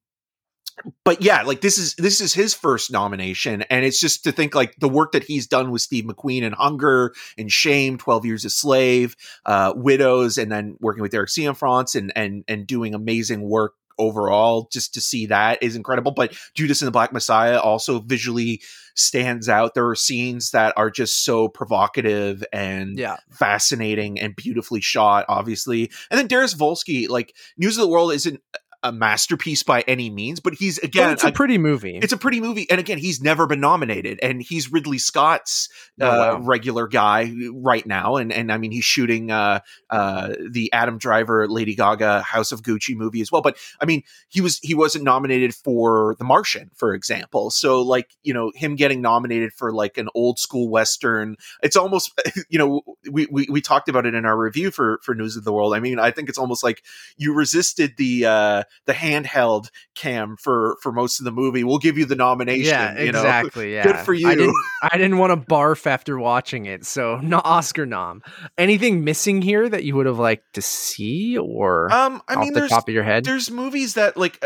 Speaker 2: but yeah, like this is this is his first nomination, and it's just to think like the work that he's done with Steve McQueen and Hunger and Shame, Twelve Years a Slave, uh, Widows, and then working with Derek Cianfrance and and and doing amazing work overall. Just to see that is incredible. But Judas and the Black Messiah also visually stands out. There are scenes that are just so provocative and
Speaker 1: yeah.
Speaker 2: fascinating and beautifully shot, obviously. And then Darius Volsky, like News of the World isn't a masterpiece by any means, but he's
Speaker 1: But
Speaker 2: again
Speaker 1: it's a pretty movie.
Speaker 2: it's a pretty movie. And again, he's never been nominated, and he's Ridley Scott's
Speaker 1: Oh,
Speaker 2: uh,
Speaker 1: wow.
Speaker 2: regular guy right now. And and I mean, he's shooting uh, uh, the Adam Driver, Lady Gaga, House of Gucci movie as well. But I mean, he was he wasn't nominated for The Martian, for example. So like you know, him getting nominated for like an old school western, it's almost you know we we, we talked about it in our review for for News of the World. I mean, I think it's almost like you resisted the uh, the handheld cam for for most of the movie. We'll give you the nomination.
Speaker 1: yeah,
Speaker 2: you know?
Speaker 1: exactly. Yeah,
Speaker 2: Good for
Speaker 1: I
Speaker 2: you.
Speaker 1: didn't. I didn't want to barf after watching it, so no Oscar nom. Anything missing here that you would have liked to see, or
Speaker 2: Um, I
Speaker 1: off
Speaker 2: mean,
Speaker 1: the
Speaker 2: there's
Speaker 1: top of your head?
Speaker 2: there's movies that like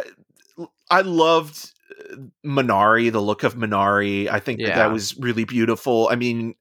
Speaker 2: uh, I loved uh, Minari, the look of Minari. I think that, that was really beautiful. I mean,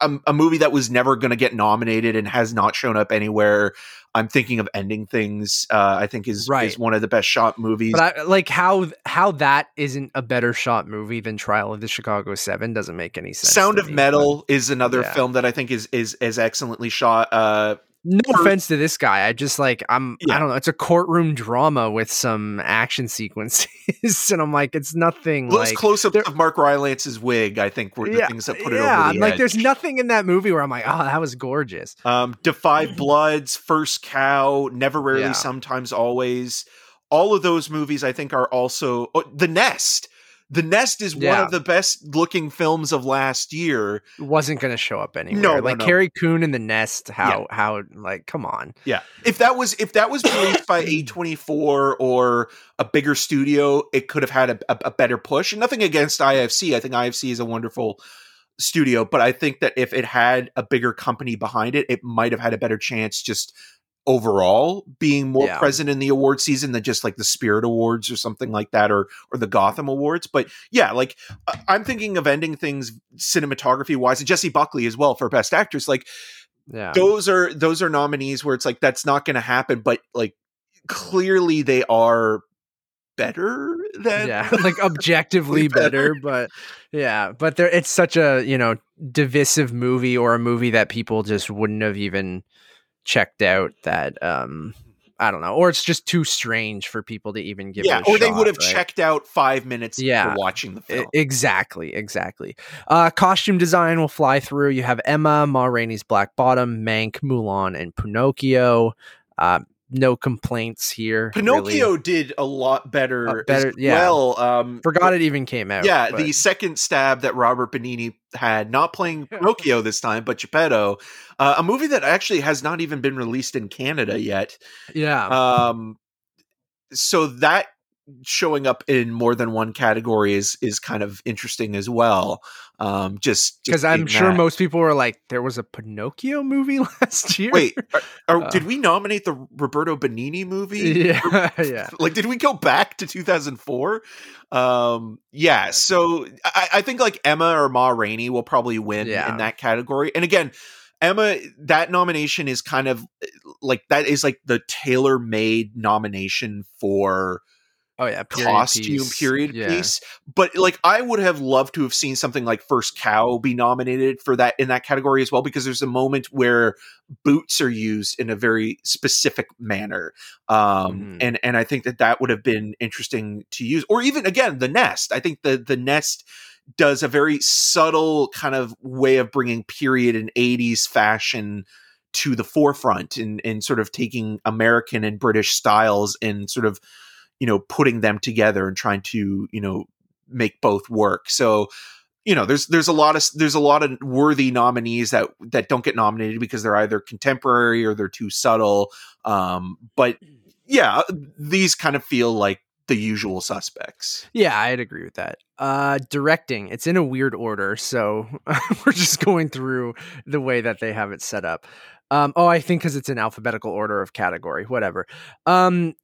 Speaker 2: a, a movie that was never going to get nominated and has not shown up anywhere. I'm thinking of Ending Things. Uh, I think is
Speaker 1: Right.
Speaker 2: is one of the best shot movies.
Speaker 1: But I, like how how that isn't a better shot movie than Trial of the Chicago Seven doesn't make any sense.
Speaker 2: Sound of
Speaker 1: me,
Speaker 2: Metal is another
Speaker 1: yeah.
Speaker 2: film that I think is is is excellently shot. Uh,
Speaker 1: but No offense to this guy, I just like I'm.
Speaker 2: Yeah.
Speaker 1: I don't know. It's a courtroom drama with some action sequences, and I'm like, it's nothing
Speaker 2: those
Speaker 1: like.
Speaker 2: close-ups of Mark Rylance's wig, I think, were the
Speaker 1: yeah,
Speaker 2: things that put it
Speaker 1: yeah,
Speaker 2: over the
Speaker 1: like,
Speaker 2: edge.
Speaker 1: there's nothing in that movie where I'm like, oh, that was gorgeous.
Speaker 2: Um, Defy Bloods, First Cow, Never Rarely,
Speaker 1: Yeah.
Speaker 2: Sometimes Always. All of those movies, I think, are also oh, The Nest. The Nest is one of the best looking films of last year.
Speaker 1: It wasn't gonna show up anywhere.
Speaker 2: No, no,
Speaker 1: like
Speaker 2: no.
Speaker 1: Carrie Coon in the Nest. How how like come on.
Speaker 2: Yeah, if that was if that was released by A twenty four or a bigger studio, it could have had a, a, a better push. And nothing against IFC. I think IFC is a wonderful studio, but I think that if it had a bigger company behind it, it might have had a better chance. Just overall being more
Speaker 1: Yeah.
Speaker 2: present in the award season than just like the Spirit Awards or something like that, or or the Gotham Awards. But yeah, like I'm thinking of ending things cinematography wise, and Jessie Buckley as well for Best Actress. Like
Speaker 1: Yeah.
Speaker 2: those are those are nominees where it's like that's not going to happen but like clearly they are better than
Speaker 1: yeah like objectively
Speaker 2: better.
Speaker 1: better but yeah but there it's such a you know divisive movie or a movie that people just wouldn't have even checked out that um i don't know or it's just too strange for people to even give
Speaker 2: yeah or they would have
Speaker 1: right?
Speaker 2: checked out five minutes
Speaker 1: Yeah.
Speaker 2: watching the film
Speaker 1: exactly exactly uh costume design will fly through you have emma ma rainey's black bottom mank mulan and pinocchio uh no complaints here really.
Speaker 2: pinocchio did a lot better,
Speaker 1: Uh, better- yeah.
Speaker 2: well um
Speaker 1: forgot it even came out
Speaker 2: yeah
Speaker 1: but-
Speaker 2: the second stab that robert benigni had not playing pinocchio this time but geppetto uh, a movie that actually has not even been released in canada yet
Speaker 1: yeah
Speaker 2: um so that showing up in more than one category is is kind of interesting as well. Um, just
Speaker 1: because I'm sure
Speaker 2: that.
Speaker 1: most people were like, there was a Pinocchio movie last year.
Speaker 2: Wait, are, are-
Speaker 1: Uh,
Speaker 2: did we nominate the Roberto Benigni movie?
Speaker 1: yeah, yeah.
Speaker 2: like did we go back to 2004 um yeah so I, I think like emma or ma rainey will probably win
Speaker 1: Yeah.
Speaker 2: in that category and again emma that nomination is kind of like that is like the tailor-made nomination for
Speaker 1: Oh yeah, period
Speaker 2: costume
Speaker 1: piece.
Speaker 2: period
Speaker 1: yeah.
Speaker 2: piece but like i would have loved to have seen something like first cow be nominated for that in that category as well because there's a moment where boots are used in a very specific manner um
Speaker 1: Mhm.
Speaker 2: and and i think that that would have been interesting to use or even again the nest i think the the nest does a very subtle kind of way of bringing period and 80s fashion to the forefront and and sort of taking american and british styles and sort of you know putting them together and trying to you know make both work so you know there's there's a lot of there's a lot of worthy nominees that that don't get nominated because they're either contemporary or they're too subtle um but yeah these kind of feel like the usual suspects
Speaker 1: Yeah, I'd agree with that. Uh directing, it's in a weird order, so we're just going through the way that they have it set up. Um oh, I think cuz it's in alphabetical order of category, whatever. Um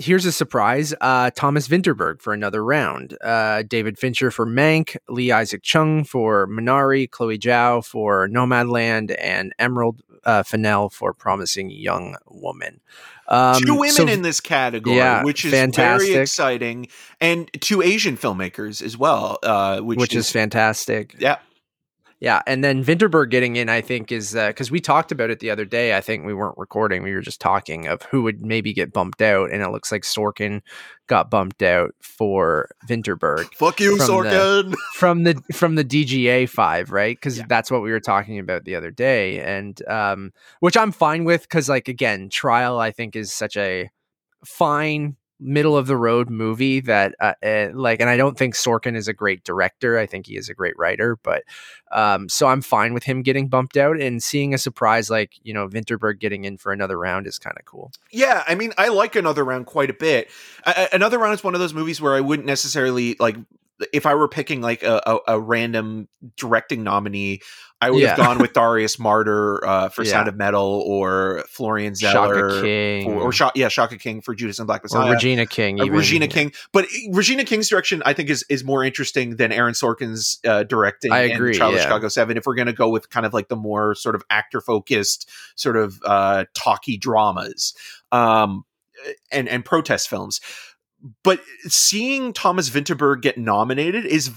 Speaker 1: here's a surprise. Uh Thomas Vinterberg for another round. Uh David Fincher for Mank, Lee Isaac Chung for Minari, Chloe Zhao for Nomadland and Emerald uh, Fennell for Promising Young Woman. Um,
Speaker 2: two women
Speaker 1: so-
Speaker 2: in this category
Speaker 1: yeah,
Speaker 2: which is
Speaker 1: fantastic.
Speaker 2: very exciting and two asian filmmakers as well uh which,
Speaker 1: which is fantastic.
Speaker 2: yeah
Speaker 1: Yeah, and then Vinterberg getting in, I think, is because we talked about it the other day. I think we weren't recording; we were just talking of who would maybe get bumped out, and it looks like Sorkin got bumped out for Vinterberg
Speaker 2: fuck you
Speaker 1: From the-
Speaker 2: sorkin
Speaker 1: from the from the DGA five, right? Because
Speaker 2: Yeah.
Speaker 1: that's what we were talking about the other day, and um, which I'm fine with because, like, again, Trial I think is such a fine middle of the road movie that uh, uh, like and I don't think Sorkin is a great director I think he is a great writer but um so I'm fine with him getting bumped out and seeing a surprise like you know Vinterberg getting in for another round is kind of cool
Speaker 2: Yeah, I mean, I like another round quite a bit. A- a- another round is one of those movies where I wouldn't necessarily like if I were picking like a, a, a random directing nominee. I would have gone with Darius Marder uh, for
Speaker 1: Yeah.
Speaker 2: Sound of Metal or Florian
Speaker 1: Shaka
Speaker 2: Zeller
Speaker 1: King
Speaker 2: for, or Sha- yeah Shaka King for Judas and Black Messiah or
Speaker 1: Regina King
Speaker 2: Uh,
Speaker 1: even,
Speaker 2: Regina
Speaker 1: yeah.
Speaker 2: King, but Regina King's direction I think is is more interesting than Aaron Sorkin's uh, directing.
Speaker 1: I agree,
Speaker 2: Child of
Speaker 1: yeah.
Speaker 2: Chicago Seven. If we're going to go with kind of like the more sort of actor focused, sort of uh, talky dramas, um, and and protest films, but seeing Thomas Vinterberg get nominated is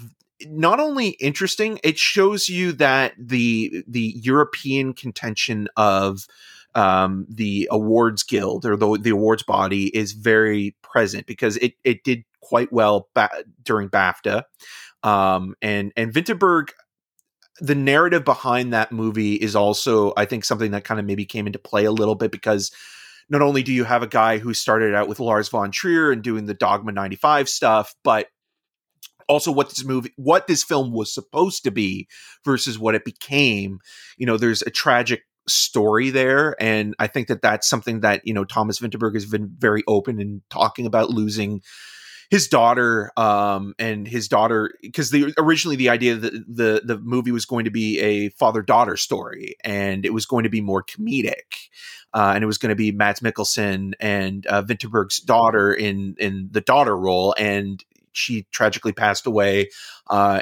Speaker 2: not only interesting it shows you that the the european contention of um, the awards guild or the, the awards body is very present because it, it did quite well ba- during BAFTA. Um, and, and Vinterberg, the narrative behind that movie is also, I think, something that kind of maybe came into play a little bit because not only do you have a guy who started out with Lars von Trier and doing the Dogma 95 stuff, but also what this movie what this film was supposed to be versus what it became you know there's a tragic story there and i think that that's something that you know thomas vinterberg has been very open in talking about losing his daughter um and his daughter because the originally the idea that the the movie was going to be a father daughter story and it was going to be more comedic uh, and it was going to be Mads Mikkelsen and uh, Vinterberg's daughter in in the daughter role, and she tragically passed away uh,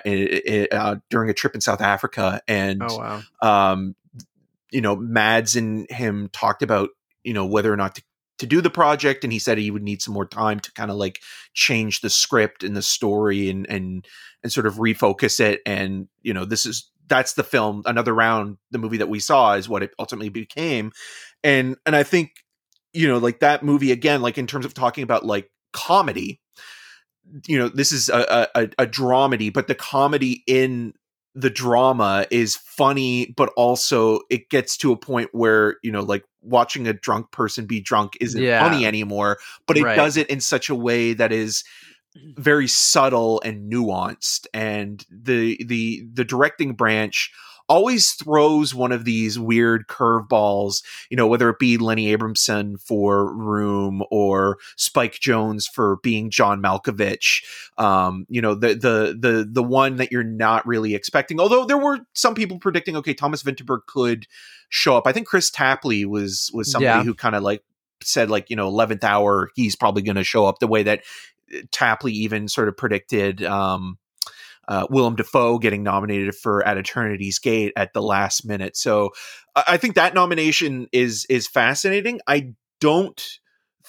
Speaker 2: uh, during a trip in South Africa. And
Speaker 1: oh wow
Speaker 2: um, you know, Mads and him talked about you know whether or not to to do the project, and he said he would need some more time to kind of like change the script and the story and and and sort of refocus it. And you know, this is that's the film. Another round, the movie that we saw is what it ultimately became, and and I think you know like that movie again, like in terms of talking about like comedy. You know, this is a, a, a dramedy, but the comedy in the drama is funny, but also it gets to a point where, you know, like watching a drunk person be drunk isn't
Speaker 1: Yeah.
Speaker 2: funny anymore, but it
Speaker 1: Right.
Speaker 2: does it in such a way that is very subtle and nuanced. And the the the directing branch always throws one of these weird curveballs, you know, whether it be Lenny Abrahamson for Room or Spike Jonze for being John Malkovich. Um, you know, the the the the one that you're not really expecting. Although there were some people predicting, okay, Thomas Vinterberg could show up. I think Kris Tapley was was somebody
Speaker 1: Yeah.
Speaker 2: who kind of like said like you know 11th hour he's probably going to show up the way that uh, Tapley even sort of predicted um uh, Willem Dafoe getting nominated for At Eternity's Gate at the last minute. So I think that nomination is is fascinating. I don't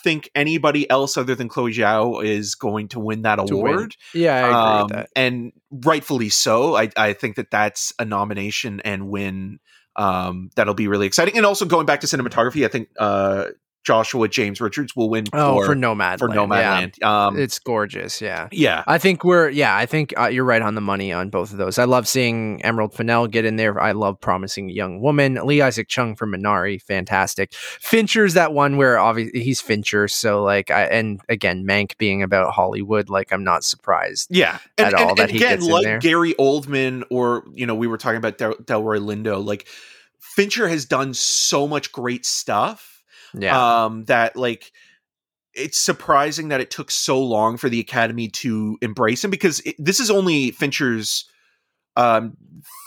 Speaker 2: think anybody else other than Chloe Zhao is going to win that
Speaker 1: To win.
Speaker 2: award.
Speaker 1: Yeah, I agree
Speaker 2: Um,
Speaker 1: with that.
Speaker 2: and rightfully so. I, I think that that's a nomination and win um, that'll be really exciting. And also going back to cinematography, I think uh, Joshua James Richards will win
Speaker 1: Oh,
Speaker 2: for
Speaker 1: for Nomad.
Speaker 2: for Nomadland. Um,
Speaker 1: It's gorgeous. Yeah.
Speaker 2: yeah,
Speaker 1: I think we're yeah. I think uh, you're right on the money on both of those. I love seeing Emerald Fennell get in there. I love promising young woman. Lee Isaac Chung from Minari, fantastic. Fincher's that one where obviously he's Fincher, so like I and again Mank being about Hollywood, like I'm not surprised.
Speaker 2: yeah. And,
Speaker 1: at all
Speaker 2: and-
Speaker 1: that
Speaker 2: and
Speaker 1: he
Speaker 2: again,
Speaker 1: gets in
Speaker 2: like
Speaker 1: there.
Speaker 2: Gary Oldman, or you know, we were talking about Del- Delroy Lindo. Like Fincher has done so much great stuff.
Speaker 1: Yeah,
Speaker 2: um that like it's surprising that it took so long for the academy to embrace him because it, this is only fincher's um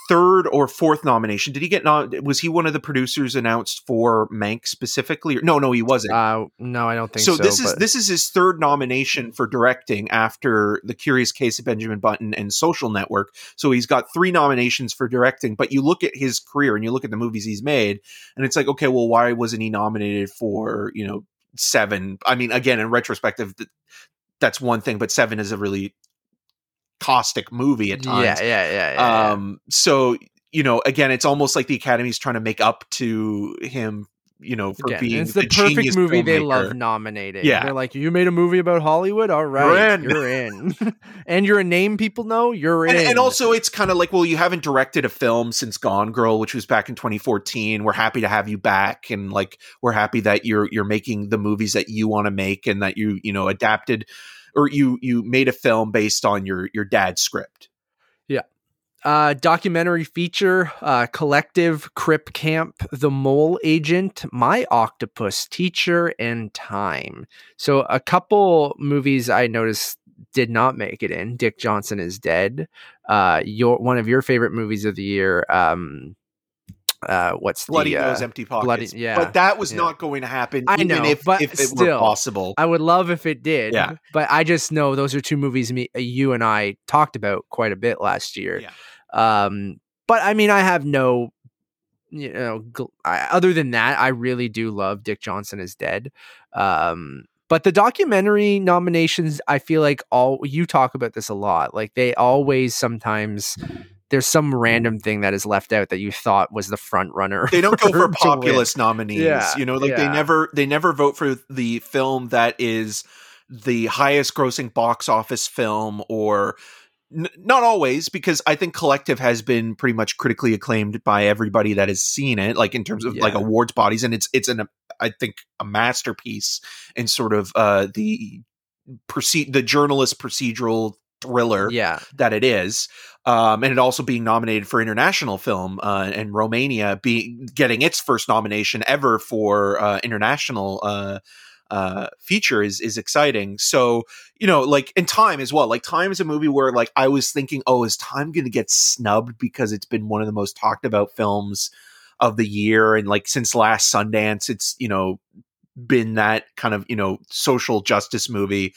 Speaker 2: third or fourth nomination. Did he get nom- was he one of the producers announced for mank specifically no no he wasn't.
Speaker 1: Uh, no, I don't think so.
Speaker 2: so, this is this is his third nomination for directing after the curious case of benjamin button and social network. So he's got three nominations for directing but you look at his career and you look at the movies he's made and it's like okay well why wasn't he nominated for you know seven? I mean again in retrospective th- that's one thing but seven is a really caustic movie at times
Speaker 1: yeah, yeah, yeah, yeah.
Speaker 2: um so you know again it's almost like the academy's trying to make up to him you know for
Speaker 1: Again,
Speaker 2: being
Speaker 1: it's the,
Speaker 2: the
Speaker 1: perfect movie they love nominating.
Speaker 2: Yeah.
Speaker 1: They're like, you made a movie about Hollywood? All right,
Speaker 2: in."
Speaker 1: you're in. and you're a name people know? You're in.
Speaker 2: and, and also it's kind of like well you haven't directed a film since gone girl which was back in 2014 we're happy to have you back and like we're happy that you're you're making the movies that you want to make and that you you know adapted or you you made a film based on your your dad's script? Yeah.
Speaker 1: uh, documentary feature uh, collective crip camp the mole agent my octopus teacher and time. So a couple movies i noticed did not make it in. Dick johnson is dead uh your one of your favorite movies of the year um uh what's
Speaker 2: bloody
Speaker 1: the uh,
Speaker 2: empty pockets
Speaker 1: Bloody- yeah,
Speaker 2: but that was
Speaker 1: yeah.
Speaker 2: not going to happen
Speaker 1: I
Speaker 2: even
Speaker 1: know,
Speaker 2: if,
Speaker 1: but
Speaker 2: if it were
Speaker 1: still,
Speaker 2: possible
Speaker 1: I would love if it did.
Speaker 2: Yeah.
Speaker 1: But I just know those are two movies me, uh, you and I talked about quite a bit last year.
Speaker 2: Yeah.
Speaker 1: Um, but I mean, I have no, you know, gl- I, other than that, I really do love Dick Johnson is Dead. Um, but the documentary nominations, I feel like all you talk about this a lot. Like they always sometimes there's some random thing that is left out that you thought was the front runner.
Speaker 2: they don't go for populist nominees
Speaker 1: Yeah,
Speaker 2: you know like they never they never vote for the film that is the highest grossing box office film or n- not always because i think collective has been pretty much critically acclaimed by everybody that has seen it like in terms of like awards bodies and it's it's an i think a masterpiece in sort of uh the proceed the journalist procedural thriller
Speaker 1: Yeah.
Speaker 2: that it is, um, and it also being nominated for international film, uh, and Romania being getting its first nomination ever for uh, international uh, uh, feature is is exciting. So you know, like in Time as well. Like Time is a movie where like I was thinking, oh, is Time going to get snubbed because it's been one of the most talked about films of the year, and like since last Sundance, it's you know been that kind of you know social justice movie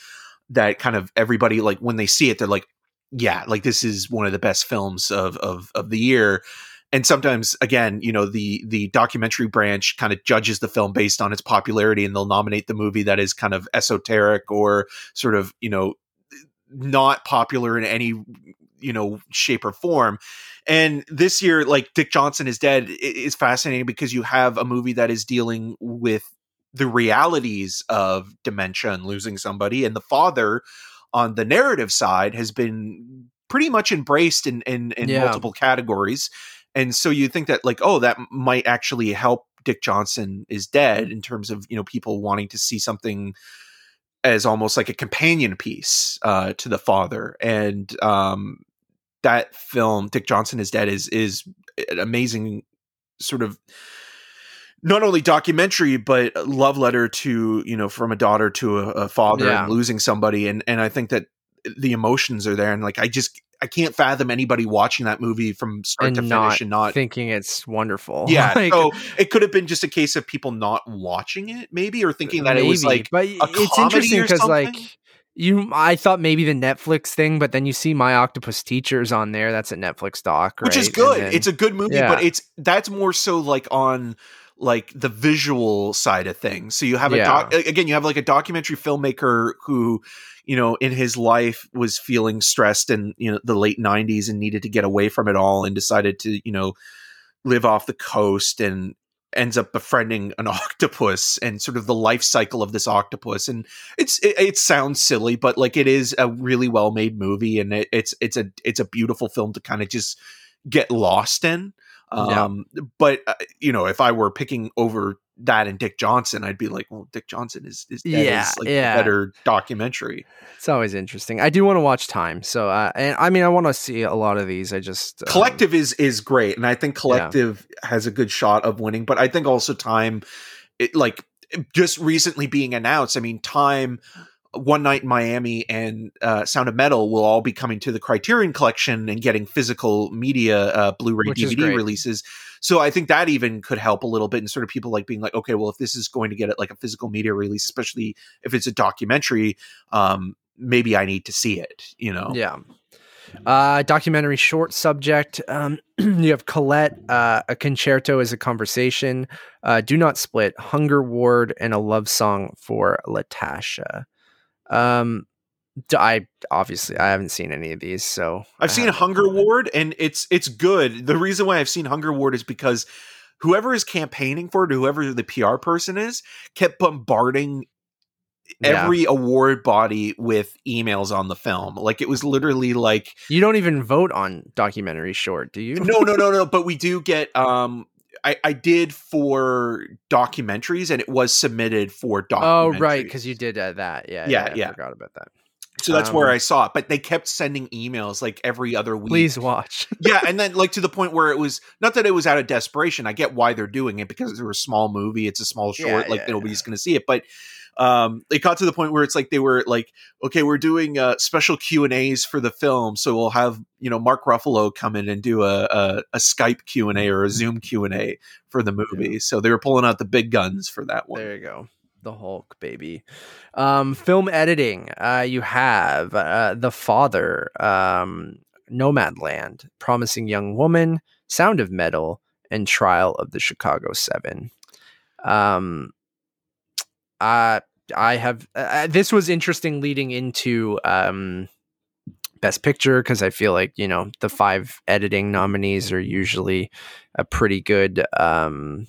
Speaker 2: that kind of everybody like when they see it they're like yeah like this is one of the best films of of of the year. And sometimes again you know the the documentary branch kind of judges the film based on its popularity and they'll nominate the movie that is kind of esoteric or sort of you know not popular in any you know shape or form. And this year like dick johnson is dead is fascinating because you have a movie that is dealing with the realities of dementia and losing somebody and the father on the narrative side has been pretty much embraced in in, in
Speaker 1: Yeah.
Speaker 2: multiple categories and so you think that like oh that might actually help dick johnson is dead in terms of you know people wanting to see something as almost like a companion piece uh, to the father and um, that film dick johnson is dead is is an amazing sort of not only documentary but love letter to you know from a daughter to a, a father
Speaker 1: Yeah.
Speaker 2: and losing somebody and and I think that the emotions are there and like I just I can't fathom anybody watching that movie from start
Speaker 1: and
Speaker 2: to finish and not
Speaker 1: thinking it's wonderful.
Speaker 2: yeah
Speaker 1: Like,
Speaker 2: so it could have been just a case of people not watching it maybe or thinking that it was like
Speaker 1: but
Speaker 2: a
Speaker 1: it's interesting because like you i thought maybe the netflix thing but then you see my octopus teachers on there that's a netflix doc
Speaker 2: which is good
Speaker 1: then-
Speaker 2: it's a good movie
Speaker 1: Yeah.
Speaker 2: but it's that's more so like on like the visual side of things. So you have a doc again you have like a documentary filmmaker who you know in his life was feeling stressed in you know the late 90s and needed to get away from it all and decided to you know live off the coast and ends up befriending an octopus and sort of the life cycle of this octopus. And it's it, it sounds silly but like it is a really well made movie and it, it's it's a it's a beautiful film to kind of just get lost in
Speaker 1: Yeah.
Speaker 2: um but uh, you know if i were picking over that and dick johnson i'd be like well dick johnson is is,
Speaker 1: Yeah,
Speaker 2: is, like
Speaker 1: yeah.
Speaker 2: a better documentary
Speaker 1: it's always interesting i do want to watch time so uh and i mean i want to see a lot of these i just um,
Speaker 2: collective is is great and i think collective has a good shot of winning but i think also time it like just recently being announced i mean time one night in miami and uh, sound of metal will all be coming to the criterion collection and getting physical media uh, blu-ray
Speaker 1: Which
Speaker 2: dvd releases. So i think that even could help a little bit and sort of people like being like okay well if this is going to get it like a physical media release especially if it's a documentary um maybe i need to see it you know?
Speaker 1: Yeah. Uh documentary short subject um you have colette uh a concerto is a conversation. Uh do not split hunger ward and a love song for latasha um I obviously i haven't seen any of these so I
Speaker 2: I've seen Hunger. Ward, and it's it's good. The reason why I've seen Hunger Ward is because whoever is campaigning for it, whoever the PR person is, kept bombarding
Speaker 1: Yeah.
Speaker 2: every award body with emails on the film. Like it was literally like,
Speaker 1: you don't even vote on documentary short do you
Speaker 2: no, no, no, no. But we do get. um I, I did for documentaries, and it was submitted for documentaries.
Speaker 1: oh right because you did uh, that yeah
Speaker 2: Yeah,
Speaker 1: I
Speaker 2: yeah.
Speaker 1: forgot about that
Speaker 2: So that's where
Speaker 1: um,
Speaker 2: I saw it. But they kept sending emails like every other week.
Speaker 1: please watch
Speaker 2: yeah, and then like to the point where it was not that it was out of desperation. I get why they're doing it because they're a small movie. It's a small short.
Speaker 1: Yeah,
Speaker 2: like
Speaker 1: yeah,
Speaker 2: nobody's going to see it. But um, it got to the point where it's like they were like, okay, we're doing uh, special Q and A's for the film, so we'll have you know Mark Ruffalo come in and do a a, a Skype Q and A or a Zoom Q and A for the movie. So they were pulling out the big guns for that one.
Speaker 1: There you go. The Hulk, baby. Um, film editing. Uh, you have uh, The Father, um, Nomadland, Promising Young Woman, Sound of Metal, and Trial of the Chicago Seven. Um, uh, I have. Uh, this was interesting leading into um, Best Picture because I feel like you know the five editing nominees are usually a pretty good um,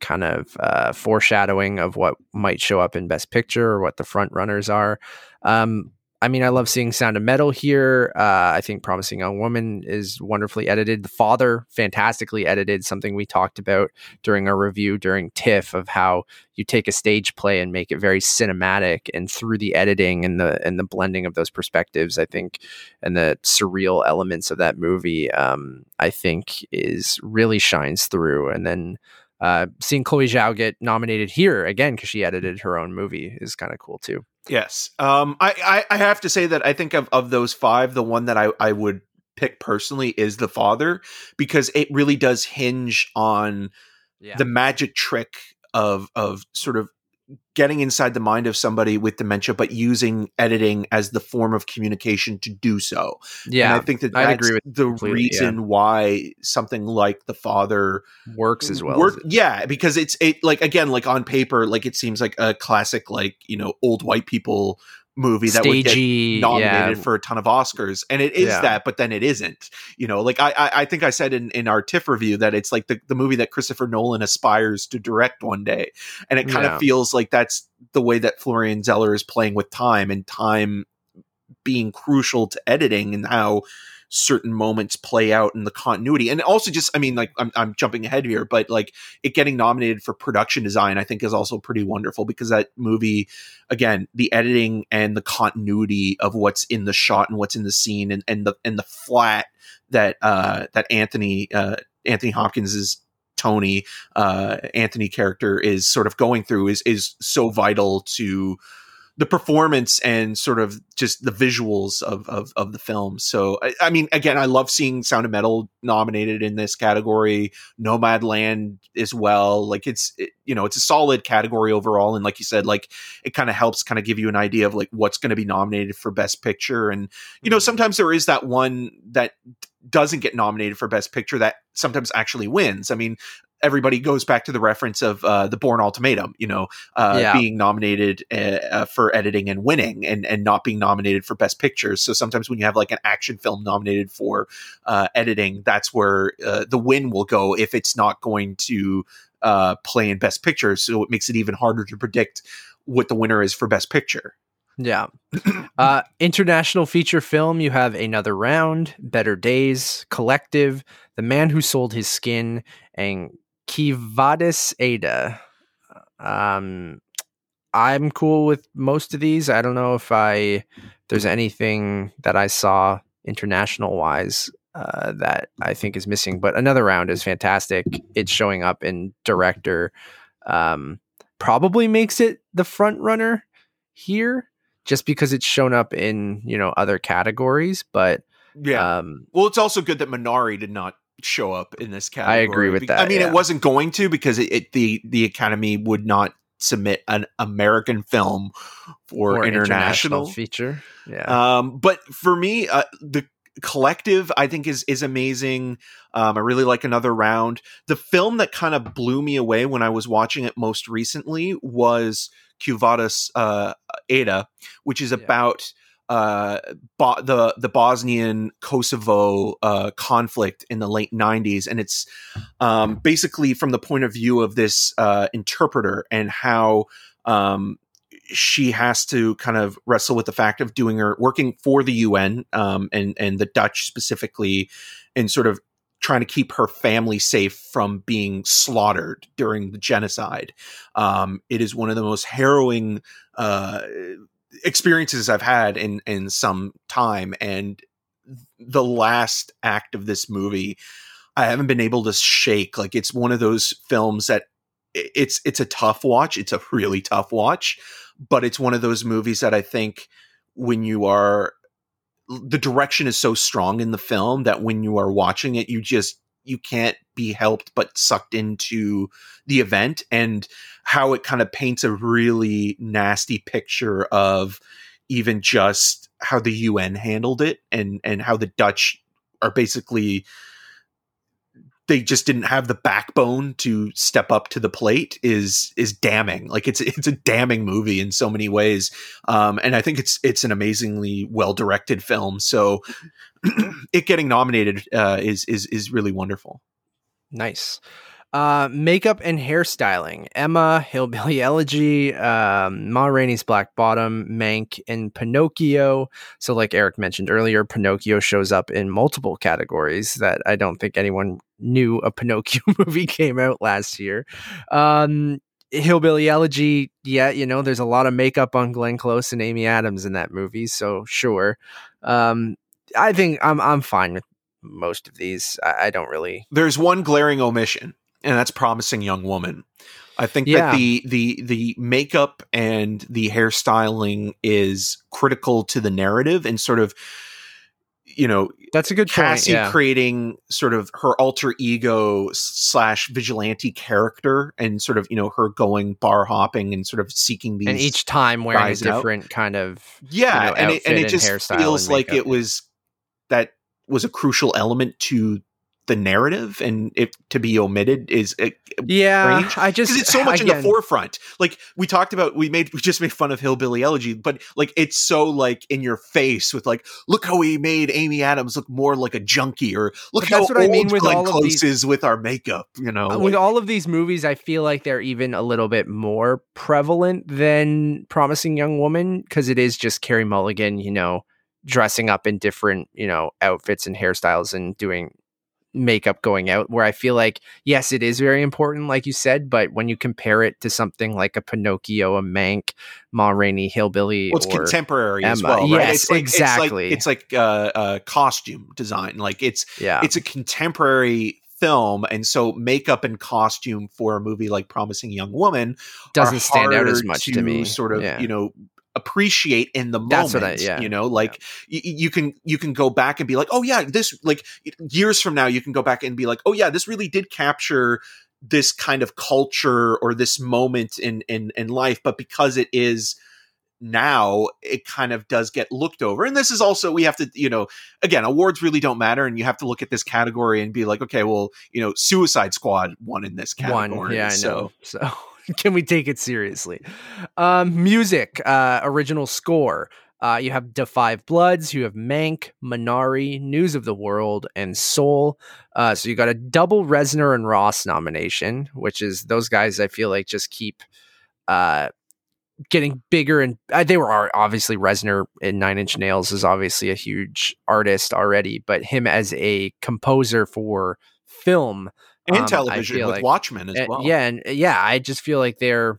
Speaker 1: kind of uh, foreshadowing of what might show up in Best Picture or what the front runners are. Um, I mean, I love seeing Sound of Metal here. Uh, I think Promising Young Woman is wonderfully edited. The Father, fantastically edited, something we talked about during our review during TIFF of how you take a stage play and make it very cinematic. And through the editing and the and the blending of those perspectives, I think, and the surreal elements of that movie, um, I think is really shines through. And then uh, seeing Chloe Zhao get nominated here again because she edited her own movie is kind of cool too.
Speaker 2: Yes. Um, I, I, I have to say that I think of, of those five, the one that I, I would pick personally is the father because it really does hinge on
Speaker 1: Yeah,
Speaker 2: the magic trick of of sort of getting inside the mind of somebody with dementia, but using editing as the form of communication to do so.
Speaker 1: yeah,
Speaker 2: and I think that that's
Speaker 1: agree with
Speaker 2: the reason why something like the father
Speaker 1: works as well.
Speaker 2: work-
Speaker 1: as
Speaker 2: yeah, because it's it like again like on paper, like it seems like a classic like you know old white people movie that would get nominated
Speaker 1: yeah,
Speaker 2: for a ton of Oscars, and it is
Speaker 1: Yeah.
Speaker 2: that, but then it isn't. You know, like I, I, I think I said in, in our TIFF review that it's like the, the movie that Christopher Nolan aspires to direct one day, and it kind
Speaker 1: Yeah.
Speaker 2: of feels like that's the way that Florian Zeller is playing with time and time being crucial to editing and how certain moments play out in the continuity. And also just i mean like I'm, I'm jumping ahead here but like it getting nominated for production design i think is also pretty wonderful because that movie again the editing and the continuity of what's in the shot and what's in the scene and, and the and the flat that uh that anthony uh Anthony Hopkins's Tony uh, Anthony character is sort of going through is is so vital to the performance and sort of just the visuals of of, of the film. So I, I, mean, again, I love seeing Sound of Metal nominated in this category. Nomadland as well. Like it's it, you know it's a solid category overall, and like you said, like it kind of helps kind of give you an idea of like what's going to be nominated for Best Picture. And you know mm-hmm. sometimes there is that one that doesn't get nominated for best picture that sometimes actually wins i mean everybody goes back to the reference of uh, the Bourne Ultimatum, you know, uh, yeah. being nominated uh, uh, for editing and winning, and and not being nominated for Best Pictures. So sometimes when you have like an action film nominated for uh, editing, that's where uh, the win will go if it's not going to play in Best Picture. So it makes it even harder to predict what the winner is for Best Picture.
Speaker 1: Yeah. Uh, international feature film, you have Another Round, Better Days, Collective, The Man Who Sold His Skin, and Quo Vadis Aida. Um, I'm cool with most of these. I don't know if I there's anything that I saw international wise uh, that I think is missing. But another round is fantastic. It's showing up in director. Um, probably makes it the front runner here, just because it's shown up in you know other categories. But
Speaker 2: yeah, um, well, it's also good that Minari did not show up in this category.
Speaker 1: I agree with that.
Speaker 2: I mean,
Speaker 1: yeah.
Speaker 2: it wasn't going to because it, it, the the Academy would not submit an American film for, international. international.
Speaker 1: feature. Yeah.
Speaker 2: Um, but for me, uh, the collective I think is is amazing. Um, I really like another round. The film that kind of blew me away when I was watching it most recently was Quo uh, Aida, which is yeah. about uh, Bo- the the Bosnian Kosovo uh, conflict in the late '90s, and it's um, basically from the point of view of this uh, interpreter and how um, she has to kind of wrestle with the fact of doing her working for the UN um, and and the Dutch specifically, and sort of trying to keep her family safe from being slaughtered during the genocide. Um, it is one of the most harrowing uh, experiences I've had in in some time, and the last act of this movie, I haven't been able to shake. Like it's one of those films that it's it's a tough watch. It's a really tough watch, but it's one of those movies that I think when you are the direction is so strong in the film that when you are watching it, you just you can't be helped but sucked into the event and how it kind of paints a really nasty picture of even just how the UN handled it and and how the Dutch are basically they just didn't have the backbone to step up to the plate is is damning. Like it's it's a damning movie in so many ways, um, and I think it's it's an amazingly well directed film. So it getting nominated uh, is is is really wonderful.
Speaker 1: Nice. Uh, makeup and hairstyling: Emma, Hillbilly Elegy, um, Ma Rainey's Black Bottom, Mank, and Pinocchio. So, like Eric mentioned earlier, Pinocchio shows up in multiple categories that I don't think anyone knew a Pinocchio movie came out last year. Um, Hillbilly Elegy, yeah, you know, there's a lot of makeup on Glenn Close and Amy Adams in that movie, so sure. Um, I think I'm I'm fine with most of these. I, I don't really.
Speaker 2: There's one glaring omission and that's promising young woman. I think yeah. that the the the makeup and the hairstyling is critical to the narrative and sort of you know
Speaker 1: that's a good
Speaker 2: Cassie
Speaker 1: point, yeah.
Speaker 2: creating sort of her alter ego slash vigilante character and sort of you know her going bar hopping and sort of seeking these
Speaker 1: and each time wearing a different out. kind of
Speaker 2: yeah
Speaker 1: you know,
Speaker 2: and, it, and it just feels like
Speaker 1: it
Speaker 2: was that was a crucial element to the narrative and it to be omitted is uh,
Speaker 1: yeah strange. i just
Speaker 2: it's so much again, in the forefront like we talked about we made we just made fun of hillbilly elegy but like it's so like in your face with like look how we made amy adams look more like a junkie or look how that's what i mean with Glenn all Close of these is with our makeup you know
Speaker 1: uh, with all of these movies i feel like they're even a little bit more prevalent than promising young woman because it is just carey mulligan you know dressing up in different you know outfits and hairstyles and doing makeup going out where I feel like yes it is very important like you said but when you compare it to something like a Pinocchio a Mank Ma Rainey Hillbilly
Speaker 2: well, it's contemporary
Speaker 1: Emma.
Speaker 2: as well right?
Speaker 1: yes
Speaker 2: it's like,
Speaker 1: exactly
Speaker 2: it's like, it's like uh, uh, costume design like it's
Speaker 1: yeah
Speaker 2: it's a contemporary film, and so makeup and costume for a movie like Promising Young Woman
Speaker 1: doesn't stand out as much to, to me.
Speaker 2: Sort of,
Speaker 1: yeah.
Speaker 2: you know, appreciate in the
Speaker 1: That's what
Speaker 2: moment.
Speaker 1: I- yeah.
Speaker 2: You know, like y- y- you can you can go back and be like, oh yeah, this like years from now you can go back and be like, oh yeah, this really did capture this kind of culture or this moment in in in life, but because it is now it kind of does get looked over and this is also we have to you know again awards really don't matter and you have to look at this category and be like okay well you know suicide squad won in this category
Speaker 1: one. Yeah, I
Speaker 2: so
Speaker 1: know. So can we take it seriously? Um, music, uh, original score. Uh, you have Da Five Bloods, you have Mank, Minari, News of the World, and Soul. Uh, so you got a double Reznor and Ross nomination, which is those guys I feel like just keep uh, getting bigger and uh, they were obviously Reznor in Nine Inch Nails is obviously a huge artist already, but him as a composer for film
Speaker 2: and
Speaker 1: um,
Speaker 2: television with
Speaker 1: like-
Speaker 2: watchmen as
Speaker 1: uh,
Speaker 2: well
Speaker 1: Yeah, and uh, yeah, I just feel like their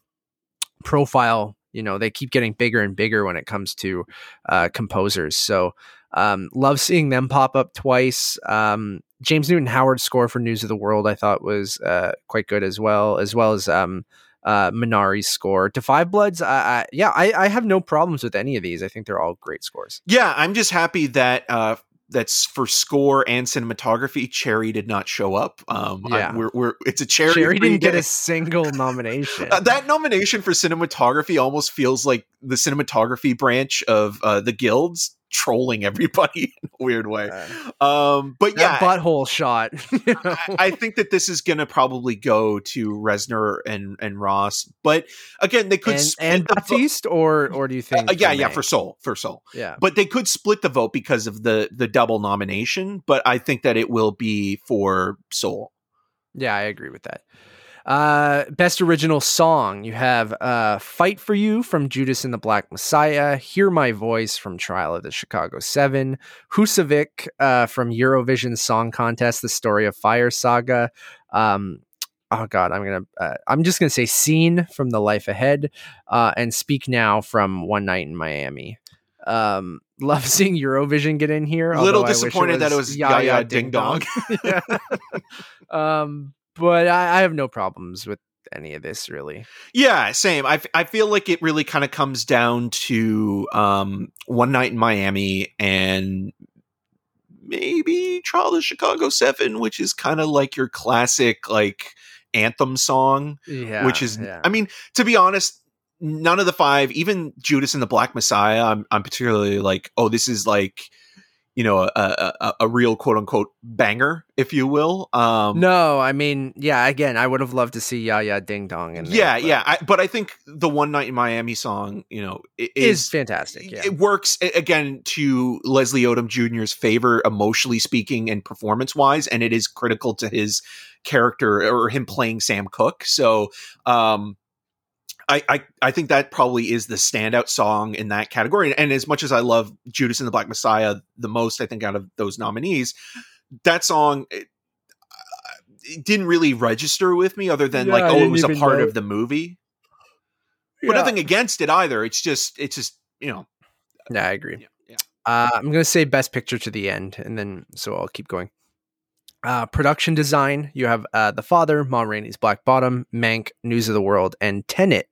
Speaker 1: profile, you know, they keep getting bigger and bigger when it comes to uh, composers. So, um, love seeing them pop up twice. Um, James Newton Howard's score for News of the World, I thought was uh, quite good as well, as well as um, uh, Minari's score. Da Five Bloods, I, I, yeah, I, I have no problems with any of these. I think they're all great scores.
Speaker 2: Yeah, I'm just happy that uh that's for score and cinematography. Cherry did not show up. Um, I-
Speaker 1: Yeah.
Speaker 2: we're, we're it's a cherry.
Speaker 1: Cherry didn't get a single nomination.
Speaker 2: Uh, that nomination for cinematography almost feels like the cinematography branch of uh, the guilds trolling everybody in a weird way. Um, but
Speaker 1: that
Speaker 2: yeah,
Speaker 1: butthole shot. you know?
Speaker 2: I, I think that this is going to probably go to Reznor and and Ross. But again, they could
Speaker 1: and,
Speaker 2: split
Speaker 1: and
Speaker 2: the vo-
Speaker 1: or or do you think?
Speaker 2: Uh, yeah, yeah, for Soul, for Soul.
Speaker 1: yeah.
Speaker 2: But they could split the vote because of the the double nomination. But I think that it will be for Soul.
Speaker 1: Yeah, I agree with that. Uh, best original song you have uh, "Fight for You" from Judas and the Black Messiah, "Hear My Voice" from Trial of the Chicago Seven, Husavik uh, from Eurovision Song Contest: The Story of Fire Saga. Um, oh God, I'm gonna uh, I'm just gonna say "Scene" from The Life Ahead, uh, and "Speak Now" from One Night in Miami. Um, love seeing Eurovision get in here.
Speaker 2: A little
Speaker 1: although I wish
Speaker 2: disappointed that it was
Speaker 1: Ya
Speaker 2: Ya
Speaker 1: Ya
Speaker 2: Ding Dong.
Speaker 1: Yeah. um, but I, I have no problems with any of this really.
Speaker 2: Yeah, same. I, f- I feel like it really kind of comes down to um, One Night in Miami and maybe Trial of Chicago Seven, which is kind of like your classic like anthem song.
Speaker 1: Yeah,
Speaker 2: which is
Speaker 1: yeah.
Speaker 2: I mean, to be honest, none of the five, even Judas and the Black Messiah, I'm I'm particularly like, oh, this is like, you know, a a, a- real quote unquote banger, if you will. Um
Speaker 1: no, I mean, yeah. Again, I would have loved to see Ya Ya Ding Dong in there.
Speaker 2: yeah,
Speaker 1: but
Speaker 2: yeah. I, but I think the One Night in Miami song, you know,
Speaker 1: is,
Speaker 2: is,
Speaker 1: fantastic. Yeah,
Speaker 2: it works again to Leslie Odom Jr.'s favor, emotionally speaking and performance wise, and it is critical to his character or him playing Sam Cooke. So, um, I, I I think that probably is the standout song in that category. And as much as I love Judas and the Black Messiah the most, I think out of those nominees, that song. It, it didn't really register with me other than
Speaker 1: Yeah,
Speaker 2: like oh it was a part of the movie but nothing against it either it's just it's just you know
Speaker 1: Yeah, I agree.
Speaker 2: yeah, yeah.
Speaker 1: Uh, I'm gonna say best picture to the end, and then so I'll keep going. Uh, production design. You have uh, the Father, Ma Rainey's Black Bottom, Mank, News of the World, and Tenet.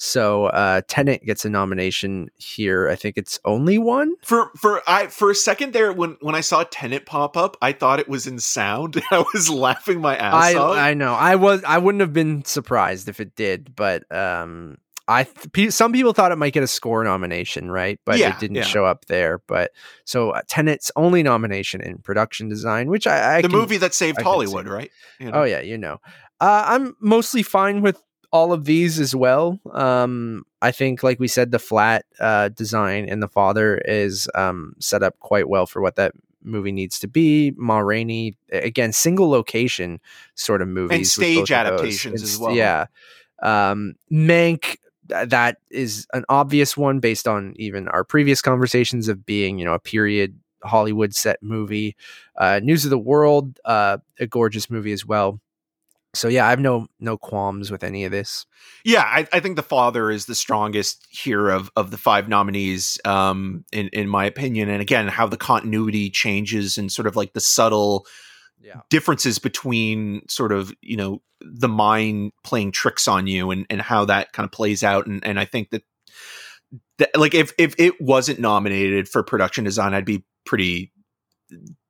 Speaker 1: So uh, Tenet gets a nomination here. I think it's only one.
Speaker 2: for for I for a second there when when I saw Tenet pop up, I thought it was in sound. I was laughing my ass
Speaker 1: I
Speaker 2: off.
Speaker 1: I know. I was. I wouldn't have been surprised if it did, but um, I th- some people thought it might get a score nomination, right? But
Speaker 2: Yeah,
Speaker 1: it didn't
Speaker 2: yeah.
Speaker 1: show up there. But so uh, Tenet's only nomination in production design, which I, I
Speaker 2: the
Speaker 1: can-
Speaker 2: movie that saved
Speaker 1: I
Speaker 2: Hollywood, right? You
Speaker 1: Oh yeah, you know. Uh, I'm mostly fine with all of these as well. Um, I think, like we said, the flat uh, design in the father is um, set up quite well for what that movie needs to be. Ma Rainey, again, single location sort of movies, and
Speaker 2: stage
Speaker 1: both of those.
Speaker 2: adaptations as well.
Speaker 1: Yeah, um, Mank. Th- That is an obvious one based on even our previous conversations of being, you know, a period Hollywood set movie. Uh, News of the World, uh, a gorgeous movie as well. So yeah, I have no no qualms with any of this.
Speaker 2: Yeah, I, I think the father is the strongest here of of the five nominees, um, in in my opinion. And again, how the continuity changes and sort of like the subtle
Speaker 1: Yeah.
Speaker 2: differences between sort of you know the mind playing tricks on you and and how that kind of plays out and and I think that that like if if it wasn't nominated for production design I'd be pretty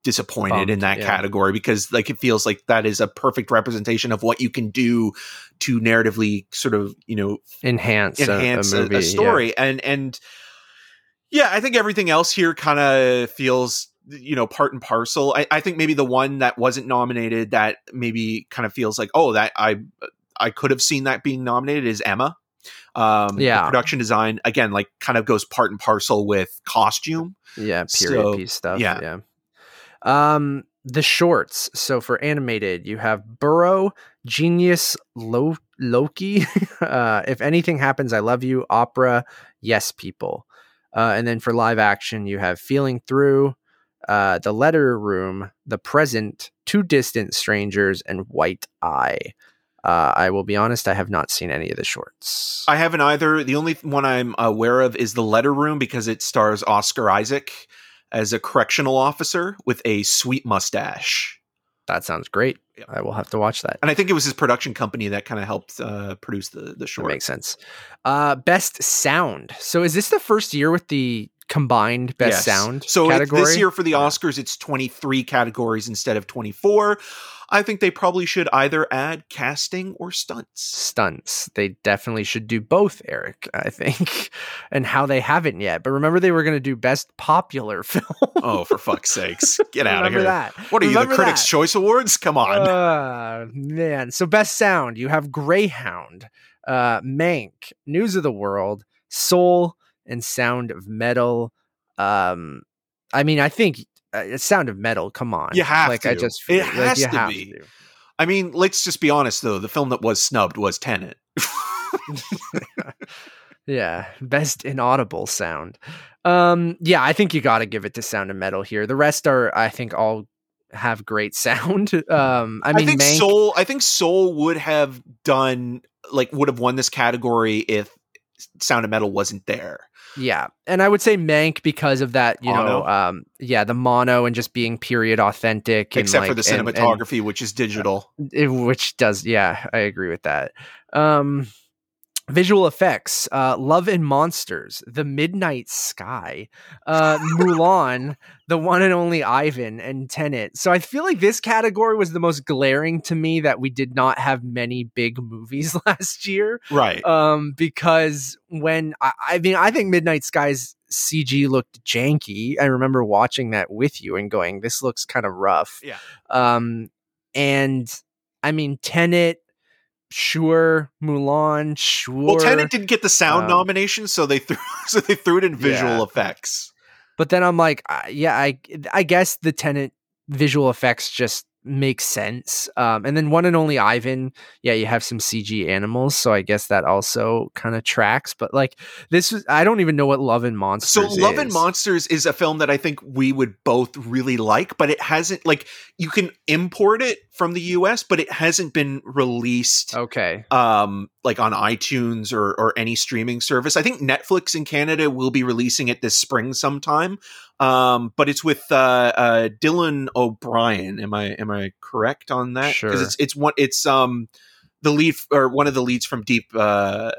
Speaker 2: disappointed
Speaker 1: Bummed,
Speaker 2: in that
Speaker 1: yeah.
Speaker 2: category because like it feels like that is a perfect representation of what you can do to narratively sort of you know
Speaker 1: Enhance,
Speaker 2: enhance
Speaker 1: a,
Speaker 2: a,
Speaker 1: movie,
Speaker 2: a
Speaker 1: yeah.
Speaker 2: story and and yeah i think everything else here kind of feels you know part and parcel I, I think maybe the one that wasn't nominated that maybe kind of feels like oh that i i could have seen that being nominated is emma um
Speaker 1: Yeah.
Speaker 2: production design again like kind of goes part and parcel with costume
Speaker 1: Yeah, period
Speaker 2: So,
Speaker 1: piece stuff.
Speaker 2: yeah.
Speaker 1: Yeah. Um, the shorts. So for animated, you have Burrow, Genius, Lo- Loki. uh, if anything happens, I love you. Opera, Yes, People. Uh, and then for live action, you have Feeling Through, uh, The Letter Room, The Present, Two Distant Strangers, and White Eye. Uh, I will be honest, I have not seen any of the shorts.
Speaker 2: i haven't either the only one i'm aware of is the letter room because it stars oscar isaac as a correctional officer with a sweet mustache
Speaker 1: that sounds great.
Speaker 2: Yeah.
Speaker 1: I will have to watch that.
Speaker 2: and I think it was his production company that kind of helped uh, produce the the
Speaker 1: That
Speaker 2: short.
Speaker 1: makes sense. Uh, best sound. So is this the first year with the combined best
Speaker 2: Yes.
Speaker 1: sound
Speaker 2: So it-
Speaker 1: category?
Speaker 2: this year for the Oscars, it's twenty three categories instead of twenty four. I think they probably should either add casting or stunts.
Speaker 1: stunts. They definitely should do both, Eric, I think. And how they haven't yet. But remember they were going to do best popular film.
Speaker 2: Oh, for fuck's sakes, get out of
Speaker 1: remember
Speaker 2: here!
Speaker 1: that.
Speaker 2: What are you, the Critics'
Speaker 1: that.
Speaker 2: Choice Awards? Come on.
Speaker 1: Uh, man. So best sound, you have Greyhound, uh, Mank, News of the World, Soul, and Sound of Metal. Um, I mean, I think uh, Sound of Metal. Come on,
Speaker 2: You have
Speaker 1: like I
Speaker 2: to.
Speaker 1: just
Speaker 2: It
Speaker 1: like
Speaker 2: has
Speaker 1: you
Speaker 2: to
Speaker 1: have
Speaker 2: be.
Speaker 1: to.
Speaker 2: I mean, let's just be honest though. The film that was snubbed was Tenet.
Speaker 1: Yeah, best inaudible sound. Um, yeah, I think you got to give it to Sound of Metal here. The rest are, I think, all have great sound. Um, I
Speaker 2: I,
Speaker 1: mean,
Speaker 2: think
Speaker 1: Mank,
Speaker 2: Soul. I think Soul would have done like would have won this category if Sound of Metal wasn't there.
Speaker 1: Yeah, and I would say Mank because of that. You know, um, yeah, the mono and just being period authentic, and,
Speaker 2: except for
Speaker 1: like,
Speaker 2: the
Speaker 1: and- and-
Speaker 2: cinematography, which is digital.
Speaker 1: it- which does yeah i agree with that um visual effects uh love and monsters the midnight sky uh mulan the one and only ivan and tenet so i feel like this category was the most glaring to me that we did not have many big movies last year
Speaker 2: right.
Speaker 1: um because when I, I mean i think midnight Sky's cg looked janky i remember watching that with you and going this looks kind of rough
Speaker 2: Yeah.
Speaker 1: um and i mean tenet sure mulan sure
Speaker 2: well, Tenet didn't get the sound
Speaker 1: um,
Speaker 2: nomination, so they threw so they threw it in visual
Speaker 1: Yeah.
Speaker 2: effects.
Speaker 1: but then i'm like uh, yeah i i guess the tenet visual effects just make sense um and then one and only ivan yeah you have some cg animals so i guess that also kind of tracks but like this is i don't even know what love and Monsters.
Speaker 2: So Love and. Monsters is a film that I think we would both really like, but it hasn't like you can import it from the US, but it hasn't been released
Speaker 1: okay
Speaker 2: um like on iTunes or or any streaming service. I think Netflix in Canada will be releasing it this spring sometime. Um but it's with uh uh Dylan O'Brien. Am I am I correct on that?
Speaker 1: Sure.
Speaker 2: Because it's it's one it's um the lead or one of the leads from Deep uh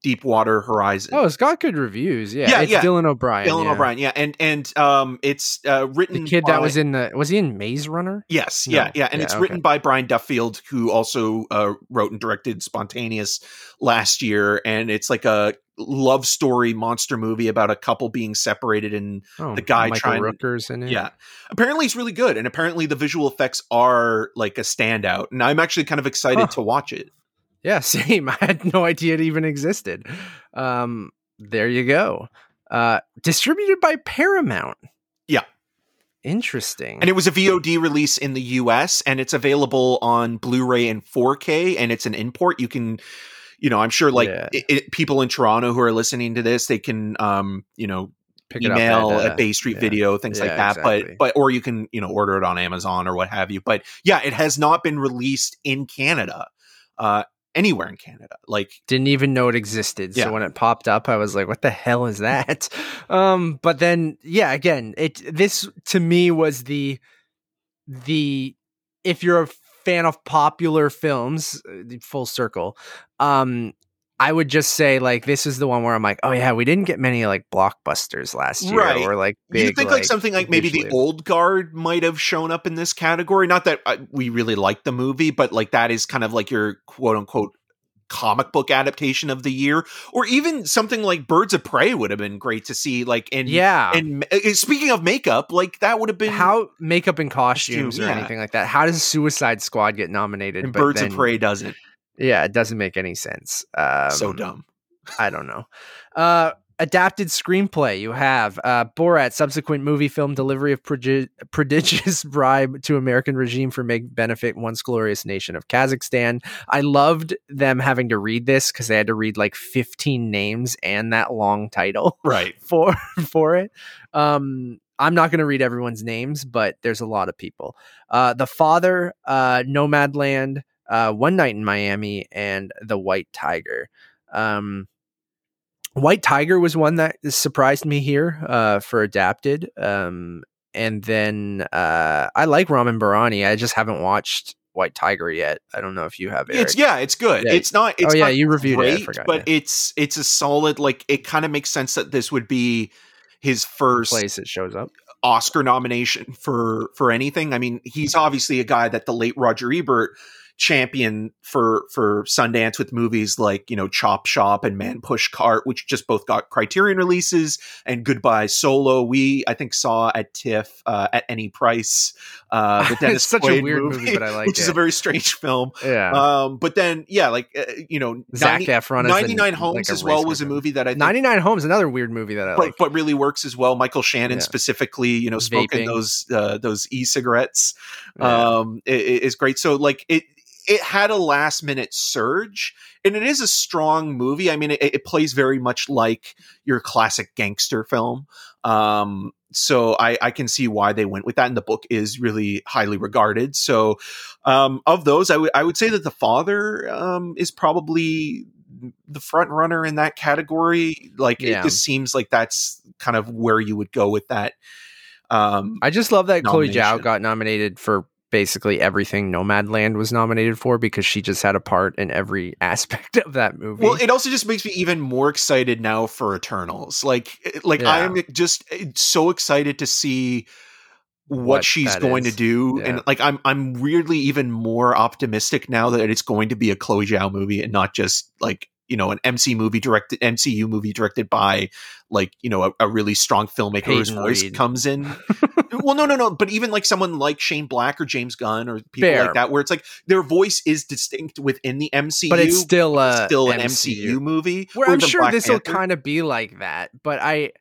Speaker 2: Deepwater Horizon.
Speaker 1: oh it's got good reviews yeah,
Speaker 2: Yeah,
Speaker 1: it's
Speaker 2: yeah.
Speaker 1: dylan o'brien
Speaker 2: Dylan
Speaker 1: yeah.
Speaker 2: O'Brien, yeah, and and um, it's uh, written
Speaker 1: the kid
Speaker 2: by,
Speaker 1: that was in the was he in maze runner
Speaker 2: yes,
Speaker 1: No.
Speaker 2: yeah, yeah, and
Speaker 1: Yeah,
Speaker 2: it's
Speaker 1: okay.
Speaker 2: written by Brian Duffield, who also uh, wrote and directed Spontaneous last year, and it's like a love story monster movie about a couple being separated and
Speaker 1: oh
Speaker 2: The guy
Speaker 1: michael
Speaker 2: trying-
Speaker 1: rooker's in it
Speaker 2: yeah apparently it's really good and apparently the visual effects are like a standout and i'm actually kind of excited
Speaker 1: Huh.
Speaker 2: to watch it
Speaker 1: Yeah, same. I had no idea it even existed. Um, there you go. Uh, distributed by Paramount.
Speaker 2: Yeah.
Speaker 1: Interesting.
Speaker 2: and it was a vod release in the us and it's available on blu-ray and 4k and it's an import you can you know i'm sure like
Speaker 1: Yeah.
Speaker 2: it, it- people in toronto who are listening to this they can um you know
Speaker 1: Pick it up
Speaker 2: email
Speaker 1: at,
Speaker 2: at,
Speaker 1: uh,
Speaker 2: Bay Street
Speaker 1: yeah.
Speaker 2: Video, things like that.
Speaker 1: exactly.
Speaker 2: But but or you can you know order it on Amazon or what have you. But yeah, it has not been released in Canada, uh, anywhere in Canada. Like
Speaker 1: didn't even know it existed.
Speaker 2: Yeah.
Speaker 1: So when it popped up, I was like, "What the hell is that?" Um, but then, yeah, again, it this to me was the the if you're a fan of popular films, uh, full circle, um, I would just say like this is the one where I'm like, oh yeah, we didn't get many like blockbusters last year,
Speaker 2: Right.
Speaker 1: or like big,
Speaker 2: you think like, something like maybe the old guard might have shown up in this category? Not that uh, we really like the movie, but like that is kind of like your quote unquote comic book adaptation of the year, or even something like Birds of Prey would have been great to see. Like and
Speaker 1: yeah.
Speaker 2: And uh, speaking of makeup, like that would have been
Speaker 1: how makeup and costumes
Speaker 2: Costume,
Speaker 1: or
Speaker 2: yeah.
Speaker 1: anything like that? How does Suicide Squad get nominated?
Speaker 2: and
Speaker 1: but
Speaker 2: Birds
Speaker 1: then-
Speaker 2: of Prey doesn't.
Speaker 1: Yeah, it doesn't make any sense. Um,
Speaker 2: so dumb.
Speaker 1: I don't know. Uh, adapted screenplay. You have uh, Borat, subsequent movie film delivery of prodi- prodigious bribe to American regime for make benefit once glorious nation of Kazakhstan. I loved them having to read this because they had to read like 15 names and that long title
Speaker 2: Right.
Speaker 1: for for it. Um, I'm not going to read everyone's names, but there's a lot of people. Uh, the Father, uh, Nomadland, uh, One Night in Miami, and The White Tiger. Um, White Tiger was one that surprised me here uh, for adapted. Um, and then uh, I like Ramin Bahrani. I just haven't watched White Tiger yet. I don't know if you have. Eric.
Speaker 2: It's yeah, it's good.
Speaker 1: Yeah.
Speaker 2: It's not. It's
Speaker 1: oh yeah,
Speaker 2: not
Speaker 1: you reviewed it. I forgot.
Speaker 2: but
Speaker 1: yeah.
Speaker 2: it's it's a solid. Like it kind of makes sense that this would be his first
Speaker 1: place it shows up.
Speaker 2: Oscar nomination for for anything. I mean, he's obviously a guy that the late Roger Ebert championed for for Sundance with movies like you know Chop Shop and Man Push Cart, which just both got Criterion releases, and Goodbye Solo. We I think saw at TIFF uh, at any price. Uh, the Dennis
Speaker 1: it's such a weird movie, but I like
Speaker 2: which
Speaker 1: it.
Speaker 2: is a very strange film.
Speaker 1: yeah.
Speaker 2: Um, but then yeah, like uh, you know,
Speaker 1: Zach
Speaker 2: 90
Speaker 1: Efron.
Speaker 2: 99 Homes
Speaker 1: a
Speaker 2: as well was a movie that I
Speaker 1: 99 Homes, another weird movie that I
Speaker 2: but,
Speaker 1: like.
Speaker 2: but really works as well. Michael Shannon
Speaker 1: Yeah.
Speaker 2: specifically, you know, smoking
Speaker 1: Vaping.
Speaker 2: those uh, those e-cigarettes
Speaker 1: Yeah.
Speaker 2: um, is great. So like it it had a last minute surge, and it is a strong movie. I mean, it, it plays very much like your classic gangster film. Um, so I, I can see why they went with that, and the book is really highly regarded. So, um, of those, I would I would say that the father um, is probably the front runner in that category. Like
Speaker 1: Yeah.
Speaker 2: it just seems like that's kind of where you would go with that. Um,
Speaker 1: I just love that Chloe Zhao got nominated for basically everything Nomadland was nominated for because she just had a part in every aspect of that movie.
Speaker 2: Well, it also just makes me even more excited now for Eternals. Like, eh, like I am just eh, so excited to see what,
Speaker 1: What
Speaker 2: she's going
Speaker 1: is.
Speaker 2: to do,
Speaker 1: Yeah.
Speaker 2: and like I'm I'm weirdly even more optimistic now that it's going to be a Chloe Zhao movie and not just like you know an MC movie directed MCU movie directed by like you know a, a really strong filmmaker whose voice
Speaker 1: Reed.
Speaker 2: comes in. well, no, no, no, but even like someone like Shane Black or James Gunn or people
Speaker 1: Fair.
Speaker 2: like that, where it's like their voice is distinct within the MCU,
Speaker 1: but it's still a
Speaker 2: still an
Speaker 1: MCU.
Speaker 2: MCU, movie.
Speaker 1: Where I'm sure this will kind of be like that, but I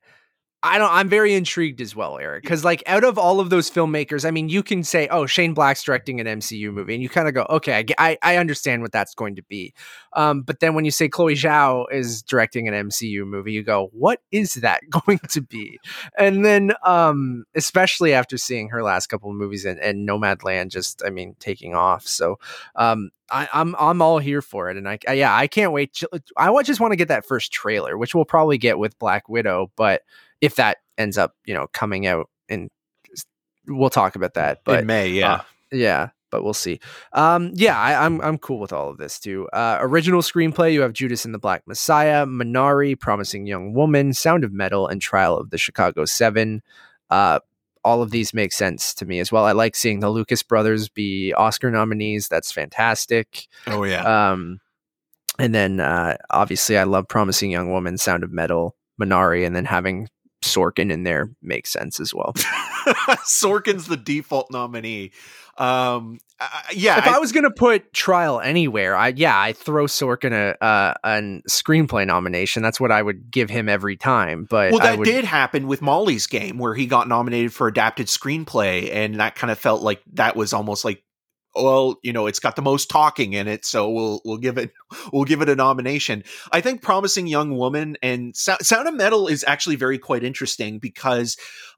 Speaker 1: I don't I'm very intrigued as well, Eric. Because like out of all of those filmmakers, I mean you can say, oh, Shane Black's directing an MCU movie, and you kind of go, okay, I, I, understand what that's going to be. Um, but then when you say Chloe Zhao is directing an MCU movie, you go, what is that going to be? And then um, especially after seeing her last couple of movies and, and Nomadland just, I mean, taking off. So um I, I'm I'm all here for it, and I, I yeah I can't wait. I just want to get that first trailer, which we'll probably get with Black Widow, but if that ends up you know coming out, and we'll talk about that. But
Speaker 2: in May, yeah.
Speaker 1: uh, yeah, but we'll see. Um, yeah, I, I'm I'm cool with all of this too. Uh, original screenplay: you have Judas and the Black Messiah, Minari, Promising Young Woman, Sound of Metal, and Trial of the Chicago Seven. Uh, all of these make sense to me as well. I like seeing the Lucas brothers be Oscar nominees. That's fantastic.
Speaker 2: oh yeah.
Speaker 1: Um, and then uh, obviously, I love Promising Young Woman, Sound of Metal, Minari, and then having Sorkin in there makes sense as well.
Speaker 2: Sorkin's the default nominee. Um, I- yeah,
Speaker 1: if
Speaker 2: I-
Speaker 1: I, was gonna put Trial anywhere, I yeah, I throw Sorkin a uh, a screenplay nomination. That's what I would give him every time. But
Speaker 2: well,
Speaker 1: I
Speaker 2: that
Speaker 1: would,
Speaker 2: did happen with Molly's game, where he got nominated for adapted screenplay, and that kind of felt like that was almost like well, you know, it's got the most talking in it, so we'll we'll give it we'll give it a nomination. I think Promising Young Woman and so- Sound of Metal is actually very quite interesting because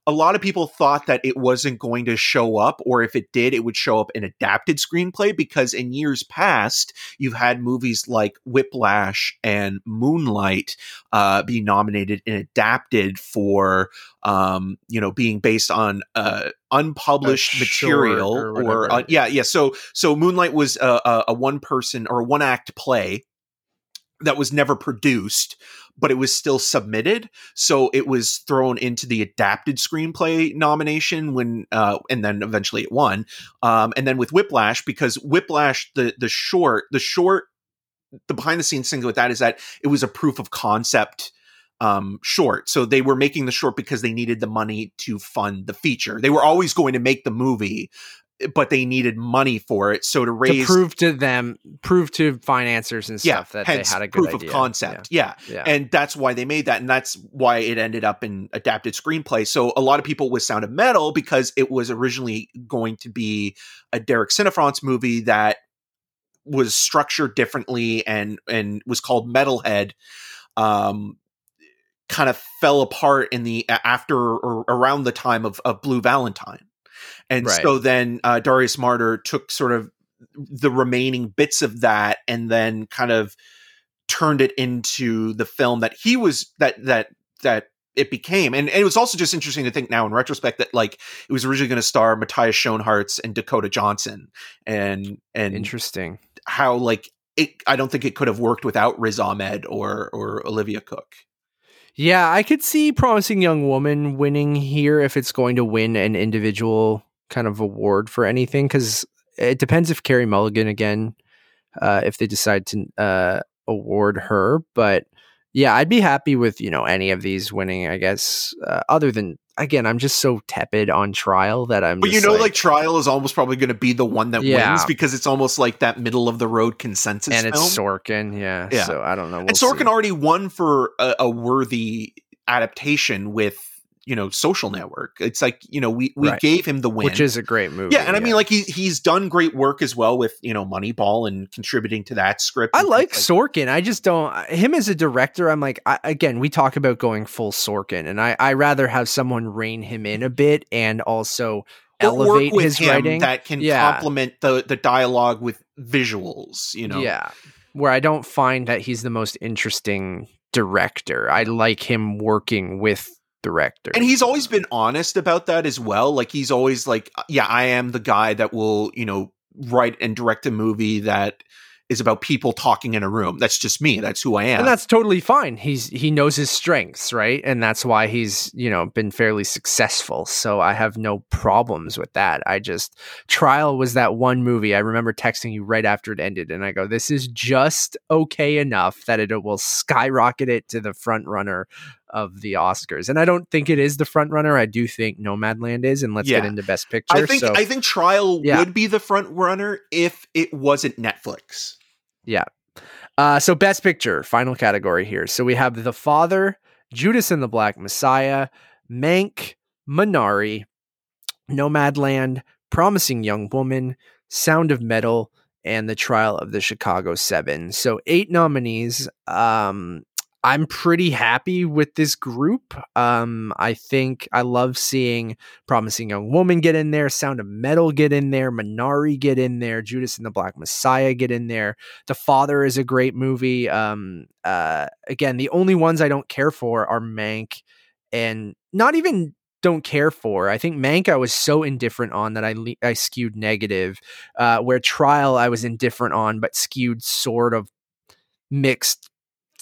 Speaker 2: a lot of people thought that it wasn't going to show up, or if it did, it would show up in adapted screenplay. Because in years past, you've had movies like Whiplash and Moonlight uh, be nominated and adapted for, um, you know, being based on uh, unpublished material or, or uh, yeah, yeah. So, so Moonlight was a, a, a one person or a one act play that was never produced but it was still submitted. So it was thrown into the adapted screenplay nomination when, uh, and then eventually it won. Um, and then with Whiplash, because Whiplash, the the short, the short, the behind the scenes thing with that is that it was a proof of concept um, short. So they were making the short because they needed the money to fund the feature. They were always going to make the movie, but they needed money for it. So to raise
Speaker 1: to prove to them, prove to financiers and stuff
Speaker 2: yeah,
Speaker 1: that they had a good
Speaker 2: proof
Speaker 1: idea.
Speaker 2: of concept. Yeah.
Speaker 1: Yeah. yeah.
Speaker 2: And that's why they made that. And that's why it ended up in adapted screenplay. So a lot of people with Sound of Metal, because it was originally going to be a Derek Cianfrance movie that was structured differently and and was called Metalhead. Um, kind of fell apart in the after or around the time of, of Blue Valentine. And
Speaker 1: Right.
Speaker 2: so then uh, Darius Marder took sort of the remaining bits of that and then kind of turned it into the film that he was that that that it became. And, and it was also just interesting to think now in retrospect that like it was originally going to star Matthias Schoenaerts and Dakota Johnson and and
Speaker 1: Interesting.
Speaker 2: how like it I don't think it could have worked without Riz Ahmed or or Olivia Cooke.
Speaker 1: Yeah, I could see Promising Young Woman winning here if it's going to win an individual kind of award for anything, because it depends if Carey Mulligan again, uh, if they decide to uh, award her. But yeah, I'd be happy with you know any of these winning. I guess uh, other than again, I'm just so tepid on trial that I'm.
Speaker 2: But you know, like, Trial is almost probably going to be the one that
Speaker 1: Yeah.
Speaker 2: wins because it's almost like that middle of the road consensus
Speaker 1: and it's. Sorkin, yeah.
Speaker 2: Yeah.
Speaker 1: So I don't know.
Speaker 2: and
Speaker 1: we'll
Speaker 2: Sorkin
Speaker 1: see.
Speaker 2: already won for a, a worthy adaptation with you know Social Network. It's like you know we we
Speaker 1: Right.
Speaker 2: gave him the win,
Speaker 1: which is a great movie.
Speaker 2: yeah, and I mean like he he's done great work as well with you know Moneyball and contributing to that script.
Speaker 1: I
Speaker 2: and
Speaker 1: like Sorkin. I just don't him as a director. I'm like, I, again, we talk about going full Sorkin, and I I rather have someone rein him in a bit and also elevate his writing.
Speaker 2: that can
Speaker 1: Yeah.
Speaker 2: complement the the dialogue with visuals. You know,
Speaker 1: Yeah, where I don't find that he's the most interesting director. I like him working with directors,
Speaker 2: And he's always been honest about that as well. Like he's always like, uh, yeah, I am the guy that will, you know, write and direct a movie that is about people talking in a room. That's just me. That's who I am.
Speaker 1: and that's totally fine. He's he knows his strengths, right? And that's why he's you know been fairly successful. So I have no problems with that. I just Trial was that one movie I remember texting you right after it ended, and I go, "This is just okay enough that it will skyrocket it to the front runner of the Oscars." And I don't think it is the front runner. I do think Nomadland is, and let's get into Best Picture.
Speaker 2: I think
Speaker 1: so
Speaker 2: I think Trial
Speaker 1: Yeah.
Speaker 2: would be the front runner if it wasn't Netflix. Yeah.
Speaker 1: Uh, so best picture, final category here. So we have The Father, Judas and the Black Messiah, Mank, Minari, Nomadland, Promising Young Woman, Sound of Metal, and The Trial of the Chicago Seven. So eight nominees. Um, I'm pretty happy with this group. Um, I think I love seeing Promising Young Woman get in there, Sound of Metal get in there, Minari get in there, Judas and the Black Messiah get in there. The Father is a great movie. Um, uh, again, the only ones I don't care for are Mank and not even don't care for. I think Mank I was so indifferent on that I le- I skewed negative. Uh, where Trial I was indifferent on, but skewed sort of mixed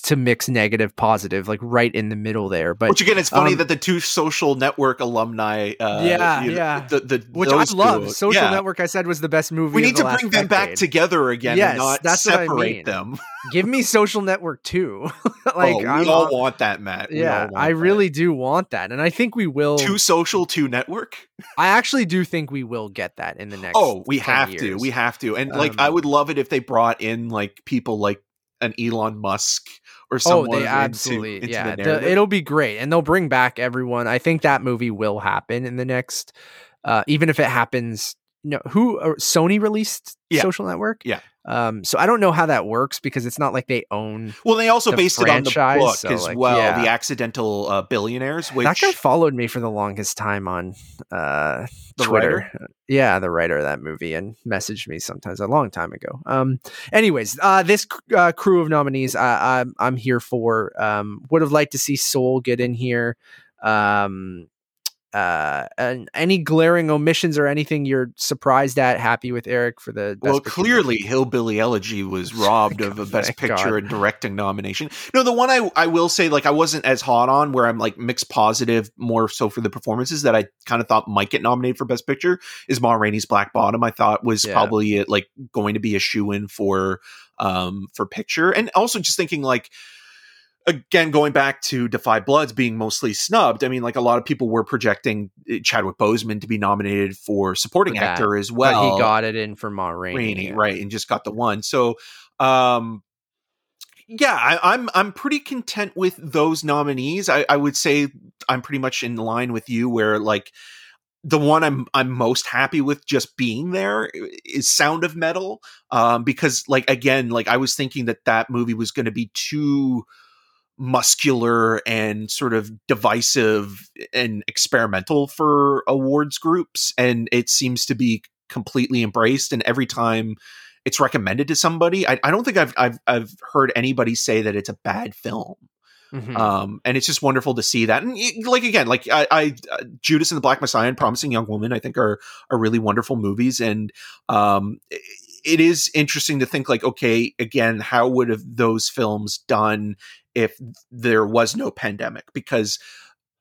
Speaker 1: to mix negative positive, like right in the middle there. But
Speaker 2: Which again, it's funny
Speaker 1: um,
Speaker 2: that the two social network alumni, uh,
Speaker 1: Yeah,
Speaker 2: you know,
Speaker 1: yeah.
Speaker 2: the, the
Speaker 1: which I love.
Speaker 2: two-
Speaker 1: Social
Speaker 2: yeah.
Speaker 1: Network I said was the best movie.
Speaker 2: We need to bring them back together again
Speaker 1: Yes,
Speaker 2: and not
Speaker 1: that's what I
Speaker 2: separate
Speaker 1: mean.
Speaker 2: them.
Speaker 1: Give me Social Network too. like
Speaker 2: oh, we
Speaker 1: I'm
Speaker 2: all want that, Matt. We
Speaker 1: yeah, I
Speaker 2: that.
Speaker 1: really do want that, and I think we will.
Speaker 2: two social, two network.
Speaker 1: I actually do think we will get that in the next.
Speaker 2: Oh, we
Speaker 1: 10
Speaker 2: have to. We have to. And like,
Speaker 1: Um,
Speaker 2: I would love it if they brought in like people like an Elon Musk or
Speaker 1: Oh, they absolutely.
Speaker 2: into
Speaker 1: yeah,
Speaker 2: the-
Speaker 1: it'll be great, and they'll bring back everyone. I think that movie will happen in the next, uh, even if it happens no who uh, Sony released
Speaker 2: Yeah.
Speaker 1: Social Network.
Speaker 2: Yeah.
Speaker 1: Um, so I don't know how that works because it's not like they own.
Speaker 2: Well, they also
Speaker 1: The
Speaker 2: based it on the
Speaker 1: franchise,
Speaker 2: book
Speaker 1: so,
Speaker 2: as
Speaker 1: like,
Speaker 2: well,
Speaker 1: yeah.
Speaker 2: the Accidental uh, Billionaires, which
Speaker 1: that guy followed me for the longest time on uh,
Speaker 2: The
Speaker 1: Twitter. Yeah, the writer of that movie, and messaged me sometimes a long time ago. Um, anyways, uh, this uh, crew of nominees, I, I'm I'm here for. Um, would have liked to see Soul get in here. Um, uh, and any glaring omissions or anything you're surprised at? Happy with Eric for the
Speaker 2: well,
Speaker 1: Picture
Speaker 2: clearly, Hillbilly Elegy was robbed of a Best Picture
Speaker 1: God.
Speaker 2: and Directing nomination. No, the one I I will say, like, I wasn't as hot on, where I'm like mixed positive, more so for the performances that I kind of thought might get nominated for Best Picture is Ma Rainey's Black Bottom. I thought was
Speaker 1: Yeah.
Speaker 2: probably like going to be a shoe in for um for picture, and also just thinking like. Again, going back to Da 5 Bloods being mostly snubbed, I mean, like a lot of people were projecting uh, Chadwick Boseman to be nominated for supporting
Speaker 1: For
Speaker 2: actor as
Speaker 1: but
Speaker 2: well.
Speaker 1: he got it in for Ma Rainey.
Speaker 2: Rainey, right, and just got the one. So, um, yeah, I, I'm I'm pretty content with those nominees. I, I would say I'm pretty much in line with you, where like the one I'm I'm most happy with just being there is Sound of Metal, um, because like again, like I was thinking that that movie was going to be too muscular and sort of divisive and experimental for awards groups and it seems to be completely embraced and every time it's recommended to somebody I, I don't think I've, I've I've heard anybody say that it's a bad film
Speaker 1: Mhm.
Speaker 2: um and it's just wonderful to see that and like again like i, I uh, judas and the black messiah and promising young woman i think are are really wonderful movies and um it is interesting to think like okay again how would have those films done if there was no pandemic because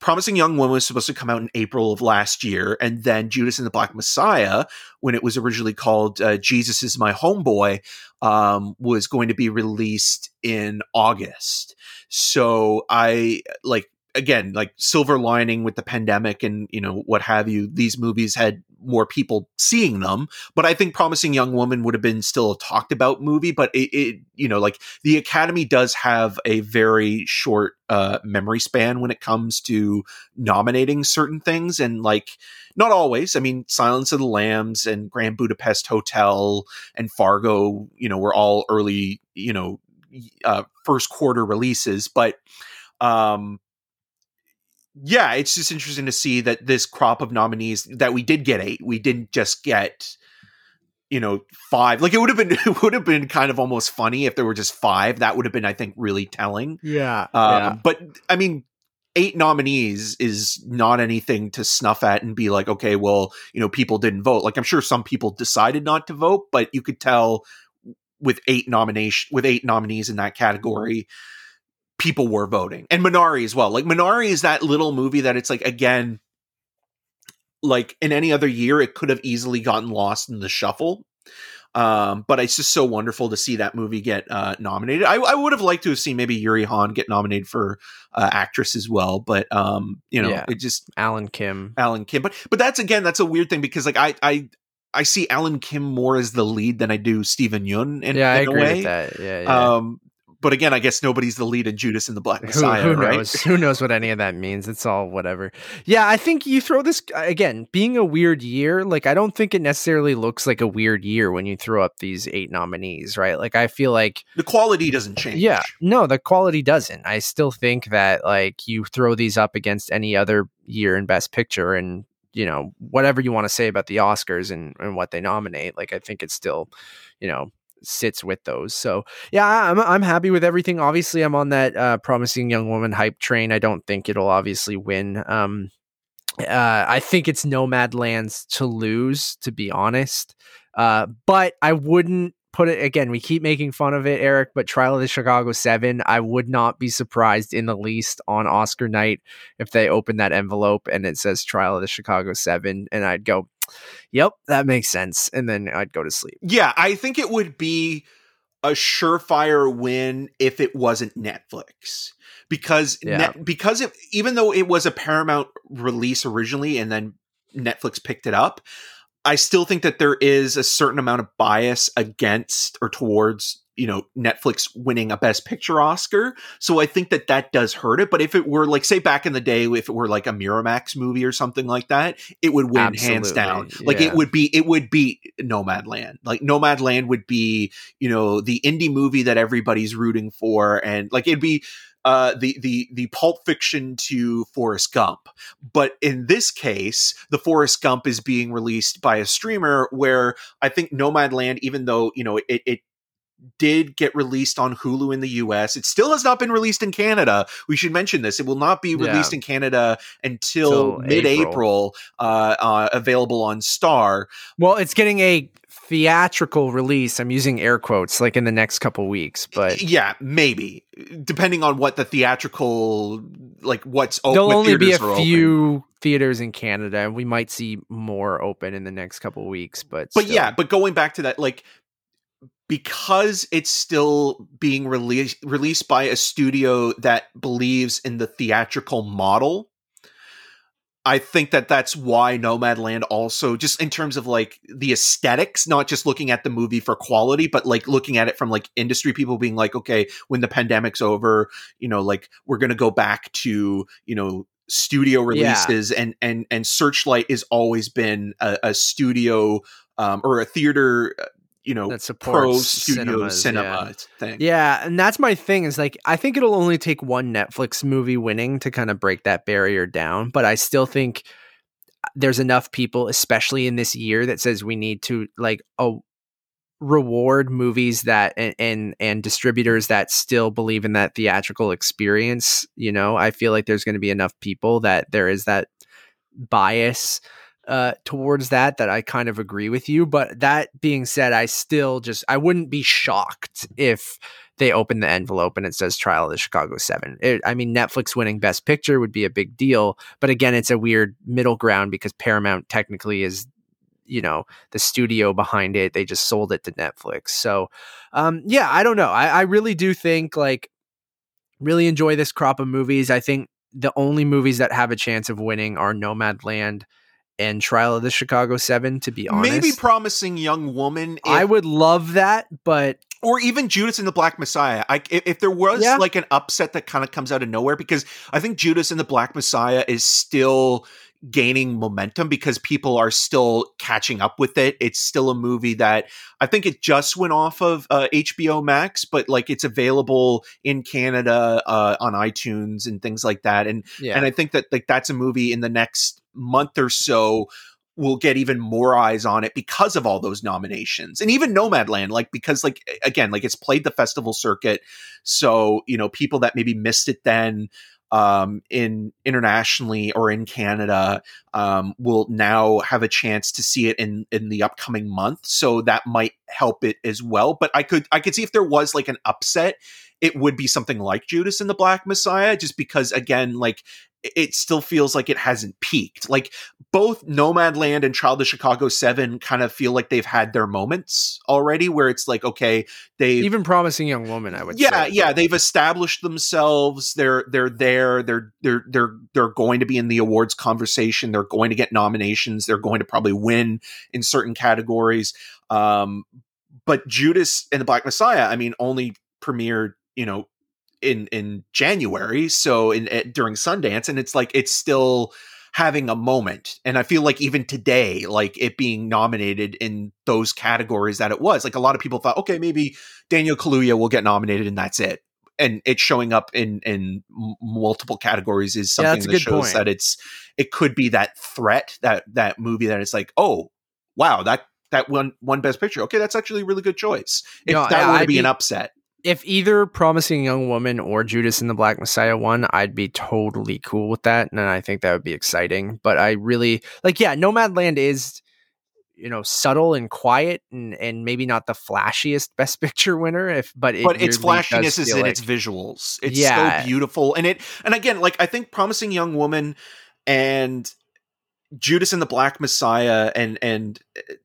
Speaker 2: Promising Young Woman was supposed to come out in April of last year, and then Judas and the Black Messiah, when it was originally called uh, Jesus is My Homeboy, um, was going to be released in August. So I like again like silver lining with the pandemic and you know what have you. These movies had more people seeing them, but I think Promising Young Woman would have been still a talked about movie. But it, it you know like the Academy does have a very short uh, memory span when it comes to nominating certain things, and like not always. I mean, Silence of the Lambs and Grand Budapest Hotel and Fargo, you know, were all early, you know, uh, first quarter releases, but um yeah, it's just interesting to see that this crop of nominees that we did get eight, we didn't just get you know five. Like it would have been it would have been kind of almost funny if there were just five. That would have been I think really telling.
Speaker 1: yeah,
Speaker 2: Um,
Speaker 1: yeah.
Speaker 2: But I mean, eight nominees is not anything to snuff at and be like, okay, well, you know, people didn't vote. Like I'm sure some people decided not to vote, but you could tell with eight nomination with eight nominees in that category, people were voting. And Minari as well. Like Minari is that little movie that it's like again, like in any other year, it could have easily gotten lost in the shuffle. Um, but it's just so wonderful to see that movie get uh, nominated. I, I would have liked to have seen maybe Yeri Han get nominated for uh, actress as well, but um, you know,
Speaker 1: Yeah.
Speaker 2: it just
Speaker 1: Alan Kim.
Speaker 2: Alan Kim. But but that's again, that's a weird thing because like I I I see Alan Kim more as the lead than I do Steven Yeun. In,
Speaker 1: yeah, I
Speaker 2: in a
Speaker 1: agree
Speaker 2: way.
Speaker 1: with that. Yeah, yeah.
Speaker 2: Um, but again, I guess nobody's the lead in Judas and the Black
Speaker 1: who,
Speaker 2: Messiah,
Speaker 1: who
Speaker 2: right?
Speaker 1: knows? Who knows what any of that means? It's all whatever. Yeah, I think you throw this again. Being a weird year, like I don't think it necessarily looks like a weird year when you throw up these eight nominees, right? Like I feel like
Speaker 2: The quality doesn't change.
Speaker 1: Yeah, no, the quality doesn't. I still think that like you throw these up against any other year in Best Picture, and you know whatever you want to say about the Oscars and and what they nominate, like I think it's still, you know, sits with those. So yeah, I'm I'm happy with everything. Obviously, I'm on that uh, promising young woman hype train. I don't think it'll obviously win. Um, uh, I think it's Nomad Lands to lose, to be honest. Uh, but I wouldn't put it again. We keep making fun of it, Eric. But Trial of the Chicago Seven, I would not be surprised in the least on Oscar night if they open that envelope and it says Trial of the Chicago Seven, and I'd go, "Yep, that makes sense," and then I'd go to sleep.
Speaker 2: Yeah, I think it would be a surefire win if it wasn't Netflix. Because
Speaker 1: Yeah.
Speaker 2: net, because it, even though it was a Paramount release originally and then Netflix picked it up, I still think that there is a certain amount of bias against or towards you know Netflix winning a Best Picture Oscar. So I think that that does hurt it. But if it were like say back in the day, if it were like a Miramax movie or something like that, it would win
Speaker 1: Absolutely,
Speaker 2: hands down. Like
Speaker 1: yeah.
Speaker 2: it would be it would be Nomadland. Like Nomadland would be you know the indie movie that everybody's rooting for, and like it'd be. Uh, the the the Pulp Fiction to Forrest Gump, but in this case, the Forrest Gump is being released by a streamer. Where I think Nomadland, even though you know it, it did get released on Hulu in the US. It still has not been released in Canada. We should mention this. It will not be released
Speaker 1: Yeah.
Speaker 2: in Canada until mid-April, uh, uh, available on Star.
Speaker 1: Well, it's getting a theatrical release. I'm using air quotes, like in the next couple weeks, but
Speaker 2: yeah, maybe depending on what the theatrical, like what's open.
Speaker 1: there'll only be a
Speaker 2: are open.
Speaker 1: few theaters in Canada, and we might see more open in the next couple weeks. But
Speaker 2: But
Speaker 1: still.
Speaker 2: yeah, but going back to that, like because it's still being released released by a studio that believes in the theatrical model i think that that's why nomadland also just in terms of like the aesthetics not just looking at the movie for quality but like looking at it from like industry people being like okay when the pandemic's over you know like we're going to go back to you know studio
Speaker 1: Yeah.
Speaker 2: releases and and and searchlight has always been a, a studio um, or a theater uh, you know
Speaker 1: that supports
Speaker 2: pro studio
Speaker 1: cinemas,
Speaker 2: cinema
Speaker 1: yeah.
Speaker 2: thing
Speaker 1: Yeah, and that's my thing is like I think it'll only take one Netflix movie winning to kind of break that barrier down, but I still think uh, there's enough people especially in this year that says we need to like a reward movies that and, and and distributors that still believe in that theatrical experience, you know. I feel like there's going to be enough people that there is that bias uh towards that that I kind of agree with you but that being said I still just I wouldn't be shocked if they open the envelope and it says trial of the Chicago 7 it, I mean Netflix winning best picture would be a big deal but again it's a weird middle ground because Paramount technically is you know the studio behind it. They just sold it to Netflix. So um yeah I don't know. I, I really do think like really enjoy this crop of movies. I think the only movies that have a chance of winning are nomad Nomadland and Trial of the Chicago 7 to be honest.
Speaker 2: maybe promising young woman if,
Speaker 1: I would love that, but
Speaker 2: or even judas and the black messiah I, if, if there was
Speaker 1: Yeah.
Speaker 2: like an upset that kind of comes out of nowhere because i think judas and the black messiah is still gaining momentum because people are still catching up with it. It's still a movie that i think it just went off of uh, hbo max but like it's available in canada uh, on itunes and things like that. And
Speaker 1: yeah.
Speaker 2: and I think that like that's a movie in the next month or so will get even more eyes on it because of all those nominations. And even Nomadland like because like again like it's played the festival circuit. So you know people that maybe missed it then um in internationally or in Canada um will now have a chance to see it in in the upcoming month. So that might help it as well. But I could I could see if there was like an upset it would be something like Judas and the Black Messiah just because again like it still feels like it hasn't peaked. Like both Nomadland and Child of Chicago 7 kind of feel like they've had their moments already where it's like, okay, they
Speaker 1: even promising young woman, I would
Speaker 2: yeah,
Speaker 1: say.
Speaker 2: yeah, they've established themselves. They're they're there. They're they're they're they're going to be in the awards conversation. They're going to get nominations. They're going to probably win in certain categories. Um, but Judas and the Black Messiah, I mean, only premiered, you know, in in January, so in at, during Sundance, and it's like it's still having a moment. And I feel like even today, like it being nominated in those categories that it was, like a lot of people thought, okay, maybe Daniel Kaluuya will get nominated and that's it. And it showing up in in multiple categories is something
Speaker 1: a
Speaker 2: that shows
Speaker 1: point.
Speaker 2: that it's it could be that threat that that movie that it's like, oh wow, that that one one best picture. Okay, that's actually a really good choice. If
Speaker 1: No,
Speaker 2: that
Speaker 1: yeah,
Speaker 2: were to
Speaker 1: I'd
Speaker 2: be, an upset,
Speaker 1: If either promising young woman or Judas and the Black Messiah won, I'd be totally cool with that, and I think that would be exciting. But I really like, yeah, Nomadland is you know subtle and quiet and and maybe not the flashiest best picture winner if but it
Speaker 2: but its flashiness is in
Speaker 1: like-
Speaker 2: its visuals. It's
Speaker 1: Yeah.
Speaker 2: so beautiful, and it and again, like I think promising young woman and Judas and the Black Messiah and and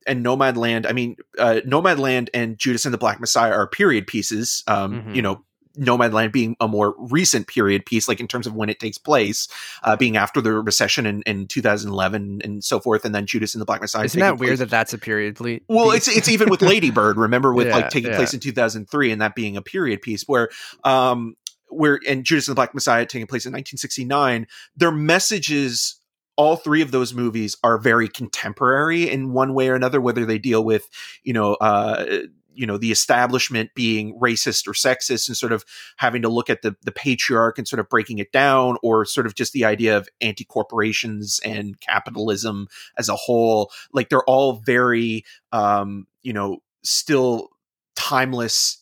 Speaker 2: and Nomad Land. I mean, uh, Nomadland and Judas and the Black Messiah are period pieces. Um,
Speaker 1: Mhm.
Speaker 2: You know, Nomad Land being a more recent period piece, like in terms of when it takes place, uh, being after the recession in, in 2011 and so forth, and then Judas and the Black Messiah.
Speaker 1: Isn't that weird that that's a period piece?
Speaker 2: Well, it's it's even with Lady Bird. Remember, with
Speaker 1: Yeah,
Speaker 2: like taking
Speaker 1: yeah.
Speaker 2: place in 2003 and that being a period piece where. um where and Judas and the Black Messiah taking place in 1969, their messages all three of those movies are very contemporary in one way or another whether they deal with you know uh you know the establishment being racist or sexist and sort of having to look at the the patriarch and sort of breaking it down or sort of just the idea of anti-corporations and capitalism as a whole. Like they're all very um you know still timeless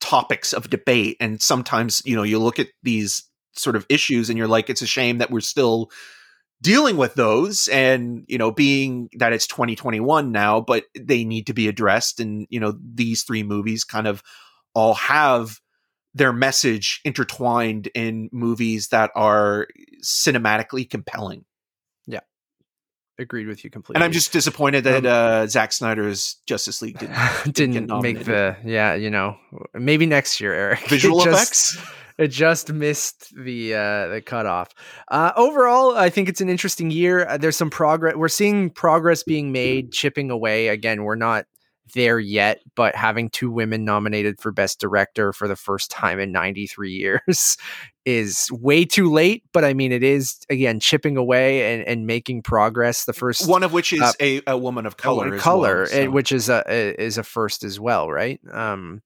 Speaker 2: topics of debate. And sometimes you know you look at these sort of issues and you're like it's a shame that we're still dealing with those and you know being that it's 2021 now but they need to be addressed and you know these three movies kind of all have their message intertwined in movies that are cinematically compelling
Speaker 1: Agreed with you completely.
Speaker 2: and i'm just disappointed that
Speaker 1: Um,
Speaker 2: uh Zack Snyder's Justice League didn't
Speaker 1: didn't make the yeah you know maybe next year Eric. It
Speaker 2: visual
Speaker 1: just-
Speaker 2: effects?
Speaker 1: it just missed the uh the cutoff. Uh overall i think it's an interesting year. Uh, there's some progress we're seeing progress being made chipping away. Again we're not there yet but having two women nominated for best director for the first time in 93 years is way too late but i mean it is again chipping away and, and making progress the first
Speaker 2: one of which is
Speaker 1: uh,
Speaker 2: a, a woman of color as
Speaker 1: color
Speaker 2: well,
Speaker 1: eh,
Speaker 2: so.
Speaker 1: which is a a- is a first as well, right? Um,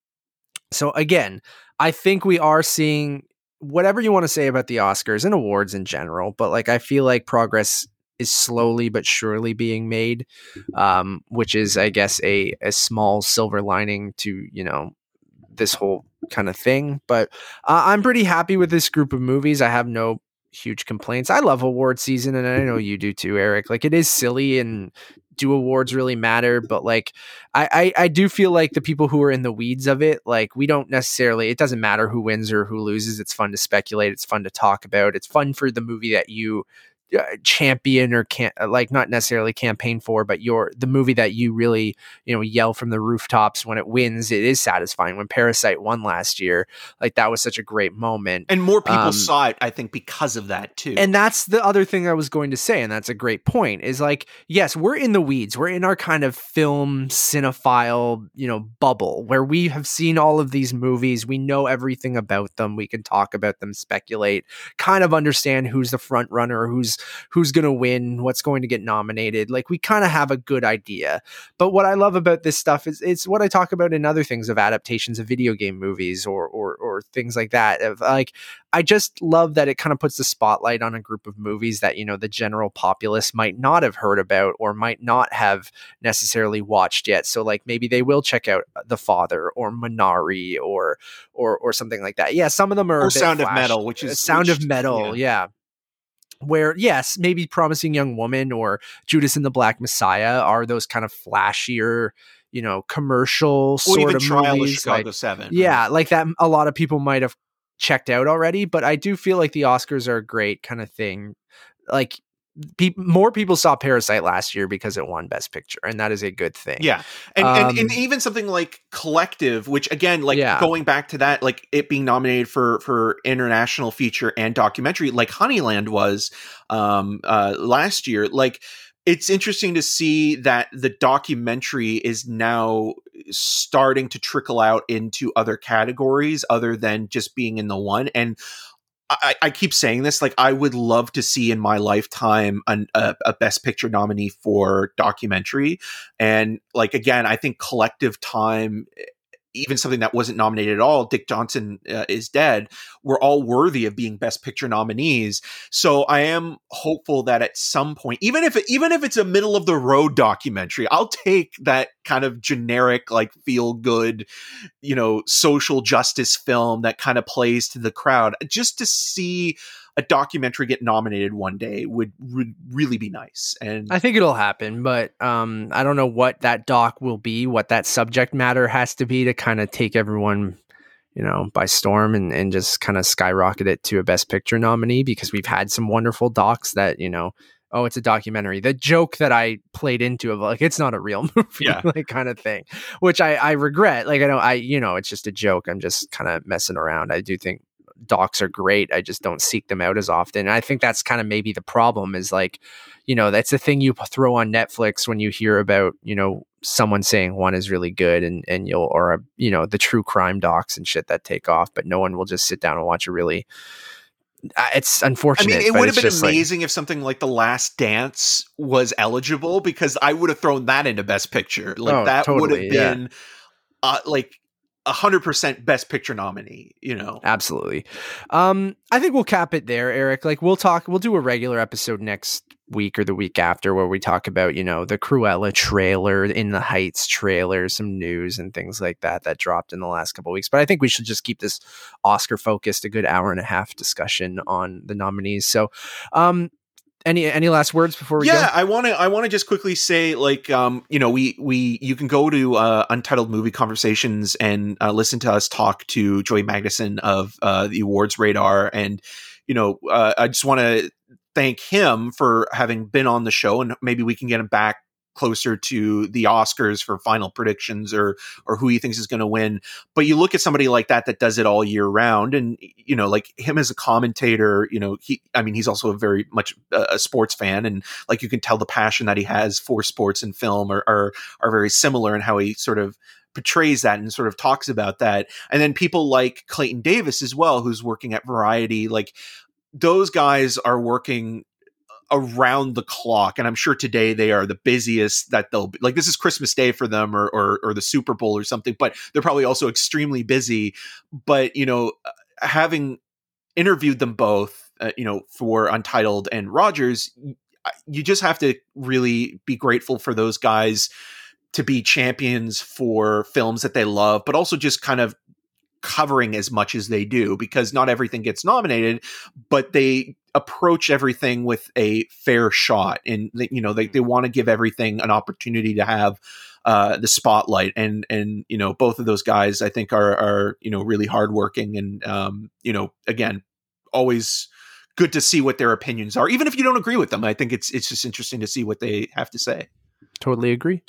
Speaker 1: so again, I think we are seeing whatever you want to say about the Oscars and awards in general, but like I feel like progress is slowly but surely being made, um, which is I guess a a small silver lining to you know this whole kind of thing. But uh, I'm pretty happy with this group of movies. I have no huge complaints. I love award season, and I know you do too, Eric. Like it is silly and do awards really matter but like I, I i do feel like the people who are in the weeds of it like we don't necessarily it doesn't matter who wins or who loses it's fun to speculate it's fun to talk about it's fun for the movie that you champion or can't like not necessarily campaign for but your the movie that you really you know yell from the rooftops when it wins it is satisfying when parasite won last year like that was such a great moment
Speaker 2: and more people
Speaker 1: um,
Speaker 2: saw it i think because of that too
Speaker 1: and that's the other thing I was going to say, and that's a great point. Is like, yes, we're in the weeds. We're in our kind of film cinephile, you know, bubble where we have seen all of these movies. We know everything about them. We can talk about them, speculate, kind of understand who's the front runner, who's who's going to win, what's going to get nominated. Like we kind of have a good idea. But what I love about this stuff is it's what I talk about in other things of adaptations of video game movies or or or things like that. Of like I just love that it kind of puts the spotlight on a group of movies that, you know, the general populace might not have heard about or might not have necessarily watched yet. So like maybe they will check out uh, The Father or Minari or or or something like that. Yeah, some of them are a
Speaker 2: or
Speaker 1: bit
Speaker 2: sound of metal which uh, is
Speaker 1: Sound
Speaker 2: which-
Speaker 1: of Metal, yeah. Where yes, maybe Promising Young Woman or Judas and the Black Messiah are those kind of flashier, you know, commercial
Speaker 2: or
Speaker 1: sort
Speaker 2: even
Speaker 1: of
Speaker 2: trial
Speaker 1: movies.
Speaker 2: of chicago
Speaker 1: like-
Speaker 2: 7
Speaker 1: yeah, like that. A lot of people might have checked out already, but I do feel like the Oscars are a great kind of thing. Like, pe- more people saw Parasite last year because it won Best Picture, and that is a good thing.
Speaker 2: Yeah, and, and and
Speaker 1: Um,
Speaker 2: even something like Collective, which again, like
Speaker 1: Yeah.
Speaker 2: going back to that, like it being nominated for for international feature and documentary, like Honeyland was um uh last year. Like it's interesting to see that the documentary is now starting to trickle out into other categories other than just being in the one and. I, I keep saying this like I would love to see in my lifetime an, a, a best picture nominee for documentary. And like again, I think collective time, eh, even something that wasn't nominated at all, Dick Johnson uh, is dead. We're all worthy of being Best Picture nominees. So I am hopeful that at some point, even if even if it's a middle of the road documentary, I'll take that kind of generic, like feel good, you know, social justice film that kind of plays to the crowd, just to see a documentary get nominated one day would, would really be nice. And
Speaker 1: I think it'll happen, but um, I don't know what that doc will be, what that subject matter has to be to kind of take everyone, you know, by storm and, and just kind of skyrocket it to a Best Picture nominee because we've had some wonderful docs that, you know, oh, it's a documentary. The joke that I played into of like it's not a real movie,
Speaker 2: Yeah.
Speaker 1: like kind of thing, which I I regret. Like I don't I you know it's just a joke. I'm just kind of messing around. I do think docs are great. I just don't seek them out as often. And I think that's kind of maybe the problem is like, you know, that's the thing you throw on Netflix when you hear about, you know, someone saying one is really good and and you'll or a, you know, the true crime docs and shit that take off, but no one will just sit down and watch a really it's unfortunate.
Speaker 2: I mean, it would have been
Speaker 1: just like-
Speaker 2: amazing if something like The Last Dance was eligible because I would have thrown that into Best Picture. Like
Speaker 1: Oh,
Speaker 2: that would
Speaker 1: totally,
Speaker 2: have
Speaker 1: yeah.
Speaker 2: been uh, like a hundred percent Best Picture nominee. You know,
Speaker 1: Absolutely. Um, I think we'll cap it there, Eric. Like we'll talk, we'll do a regular episode next week or the week after where we talk about, you know, the Cruella trailer, In the Heights trailer, some news and things like that that dropped in the last couple weeks. But I think we should just keep this Oscar focused, a good hour and a half discussion on the nominees. So, um, any any last words before we
Speaker 2: yeah,
Speaker 1: go?
Speaker 2: I want to. I want to just quickly say, like, um, you know, we we you can go to uh, Untitled Movie Conversations and uh, listen to us talk to Joey Magidson of uh, the Awards Radar, and you know, uh, I just want to thank him for having been on the show, and maybe we can get him back closer to the Oscars for final predictions or or who he thinks is going to win. But you look at somebody like that that does it all year round, and you know, like him as a commentator, you know, he I mean, he's also a very much a sports fan, and like you can tell the passion that he has for sports and film are are, are very similar in how he sort of portrays that and sort of talks about that. And then people like Clayton Davis as well, who's working at Variety, like those guys are working around the clock and i'm sure today they are the busiest that they'll be like this is christmas day for them or, or or the super bowl or something but they're probably also extremely busy. But you know having interviewed them both uh, you know for untitled and rogers you just have to really be grateful for those guys to be champions for films that they love but also just kind of covering as much as they do because not everything gets nominated but they approach everything with a fair shot and you know they, they want to give everything an opportunity to have uh, the spotlight and and you know both of those guys I think are are you know really hardworking and um, you know again always good to see what their opinions are even if you don't agree with them I think it's it's just interesting to see what they have to say.
Speaker 1: Totally agree.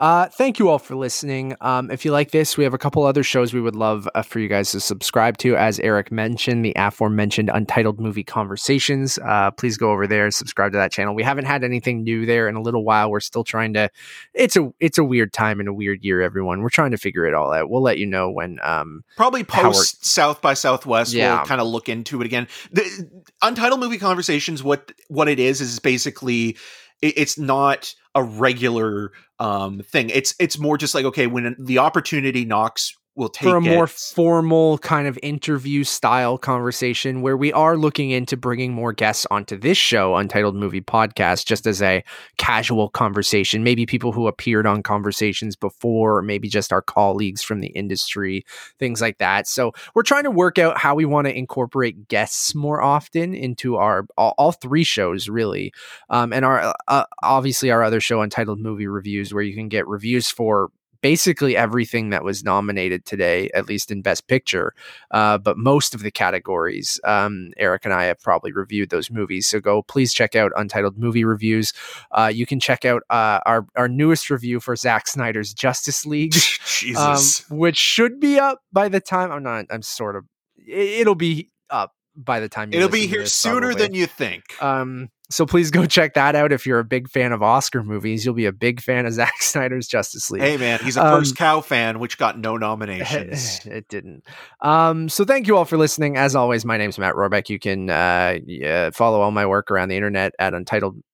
Speaker 1: Uh, thank you all for listening. Um, if you like this, we have a couple other shows we would love uh, for you guys to subscribe to. As Eric mentioned, the aforementioned Untitled Movie Conversations. Uh, please go over there, and subscribe to that channel. We haven't had anything new there in a little while. We're still trying to. It's a it's a weird time and a weird year, everyone. We're trying to figure it all out. We'll let you know when. Um,
Speaker 2: Probably post South by Southwest,
Speaker 1: Yeah.
Speaker 2: we'll kind of look into it again. The Untitled Movie Conversations, what what it is, is basically it's not a regular um thing. It's it's more just like okay, when the opportunity knocks, we'll take
Speaker 1: for a more
Speaker 2: it.
Speaker 1: formal kind of interview style conversation where we are looking into bringing more guests onto this show untitled movie podcast just as a casual conversation. Maybe people who appeared on conversations before or maybe just our colleagues from the industry things like that. So we're trying to work out how we want to incorporate guests more often into our all, all three shows really. Um, and our uh, obviously our other show untitled movie reviews where you can get reviews for basically everything that was nominated today, at least in Best Picture. Uh, but most of the categories, um, Eric and I have probably reviewed those movies. So go please check out Untitled Movie Reviews. Uh, you can check out uh, our our newest review for Zack Snyder's Justice League, um, which should be up by the time I'm not. I'm sort of. it- It'll be up by the time you
Speaker 2: It'll be here
Speaker 1: this,
Speaker 2: sooner
Speaker 1: probably.
Speaker 2: than you think.
Speaker 1: Um, so please go check that out. If you're a big fan of Oscar movies, you'll be a big fan of Zack Snyder's Justice League.
Speaker 2: hey man, he's a
Speaker 1: um,
Speaker 2: first cow fan, which got no nominations.
Speaker 1: it didn't. Um, so thank you all for listening. As always, my name's Matt Rohrbeck. You can uh, yeah, follow all my work around the internet at untitledmoviepodcast.com.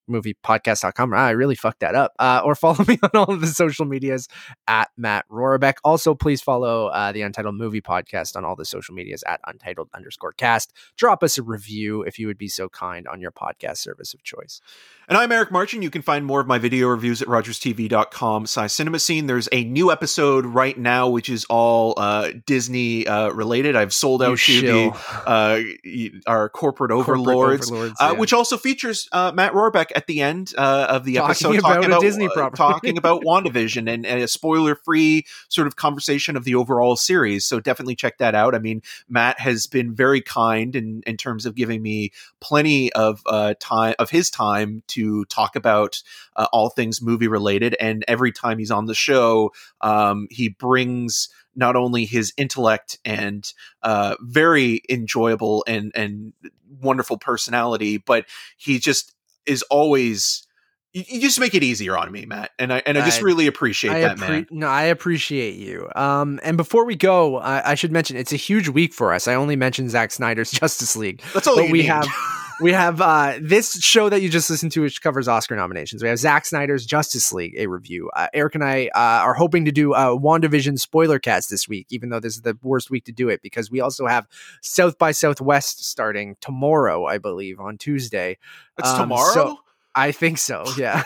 Speaker 1: Ah, I really fucked that up. Uh, or follow me on all of the social medias at Matt Rohrbeck. Also, please follow uh, the Untitled Movie Podcast on all the social medias at untitled underscore cast. Drop us a review if you would be so kind on your podcast service of choice.
Speaker 2: And I'm Eric Marchin. You can find more of my video reviews at rogerstv.com slash cinema scene. There's a new episode right now, which is all uh, Disney uh, related. I've sold
Speaker 1: You
Speaker 2: out to the, uh, our corporate
Speaker 1: Corporate
Speaker 2: overlords, uh,
Speaker 1: yeah.
Speaker 2: which also features uh, Matt Rohrbeck at the end uh, of the
Speaker 1: Talking
Speaker 2: episode
Speaker 1: about
Speaker 2: talking about
Speaker 1: Disney property.
Speaker 2: talking about WandaVision and, and a spoiler free sort of conversation of the overall series. So definitely check that out. I mean, Matt has been very kind in in terms of giving me plenty of uh, time of his time to talk about uh, all things movie related. And every time he's on the show, um, he brings not only his intellect and uh, very enjoyable and and wonderful personality, but he just is always. You, just make it easier on me, Matt, and I and I just
Speaker 1: I-
Speaker 2: really appreciate
Speaker 1: I
Speaker 2: that,
Speaker 1: appre-
Speaker 2: man.
Speaker 1: No, I appreciate you. Um, and before we go, I, I should mention it's a huge week for us. I only mentioned Zack Snyder's Justice League,
Speaker 2: That's all
Speaker 1: we
Speaker 2: need.
Speaker 1: have we have uh, this show that you just listened to, which covers Oscar nominations. We have Zack Snyder's Justice League, a review. Uh, Eric and I uh, are hoping to do a WandaVision spoiler cast this week, even though this is the worst week to do it because we also have South by Southwest starting tomorrow, I believe, on Tuesday.
Speaker 2: It's
Speaker 1: Um,
Speaker 2: tomorrow.
Speaker 1: so- I think so, yeah.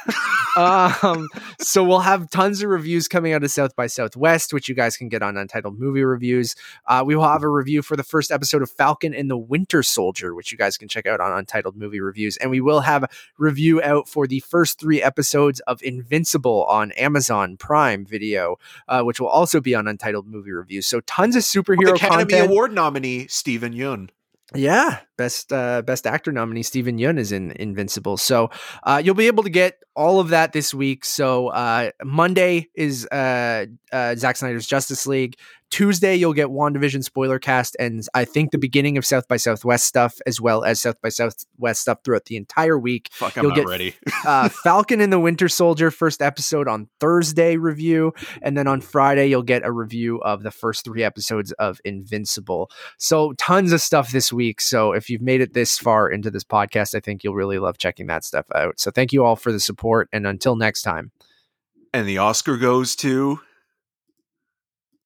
Speaker 1: um, so we'll have tons of reviews coming out of South by Southwest, which you guys can get on Untitled Movie Reviews. Uh, we will have a review for the first episode of Falcon and the Winter Soldier, which you guys can check out on Untitled Movie Reviews. And we will have a review out for the first three episodes of Invincible on Amazon Prime Video, uh, which will also be on Untitled Movie Reviews. So tons of superhero
Speaker 2: Academy
Speaker 1: content.
Speaker 2: Award nominee Steven Yeun.
Speaker 1: Yeah, best uh, best actor nominee Steven Yeun is in Invincible. So uh, you'll be able to get all of that this week. So uh, Monday is uh, uh, Zack Snyder's Justice League. Tuesday you'll get WandaVision spoiler cast, and I think the beginning of South by Southwest stuff, as well as South by Southwest stuff throughout the entire week.
Speaker 2: Fuck, I'm
Speaker 1: You'll
Speaker 2: not
Speaker 1: get-
Speaker 2: ready.
Speaker 1: Uh, Falcon and the Winter Soldier first episode on Thursday review, and then on Friday you'll get a review of the first three episodes of Invincible. So tons of stuff this week. So if you've made it this far into this podcast, I think you'll really love checking that stuff out. So thank you all for the support, and until next time.
Speaker 2: and the Oscar goes to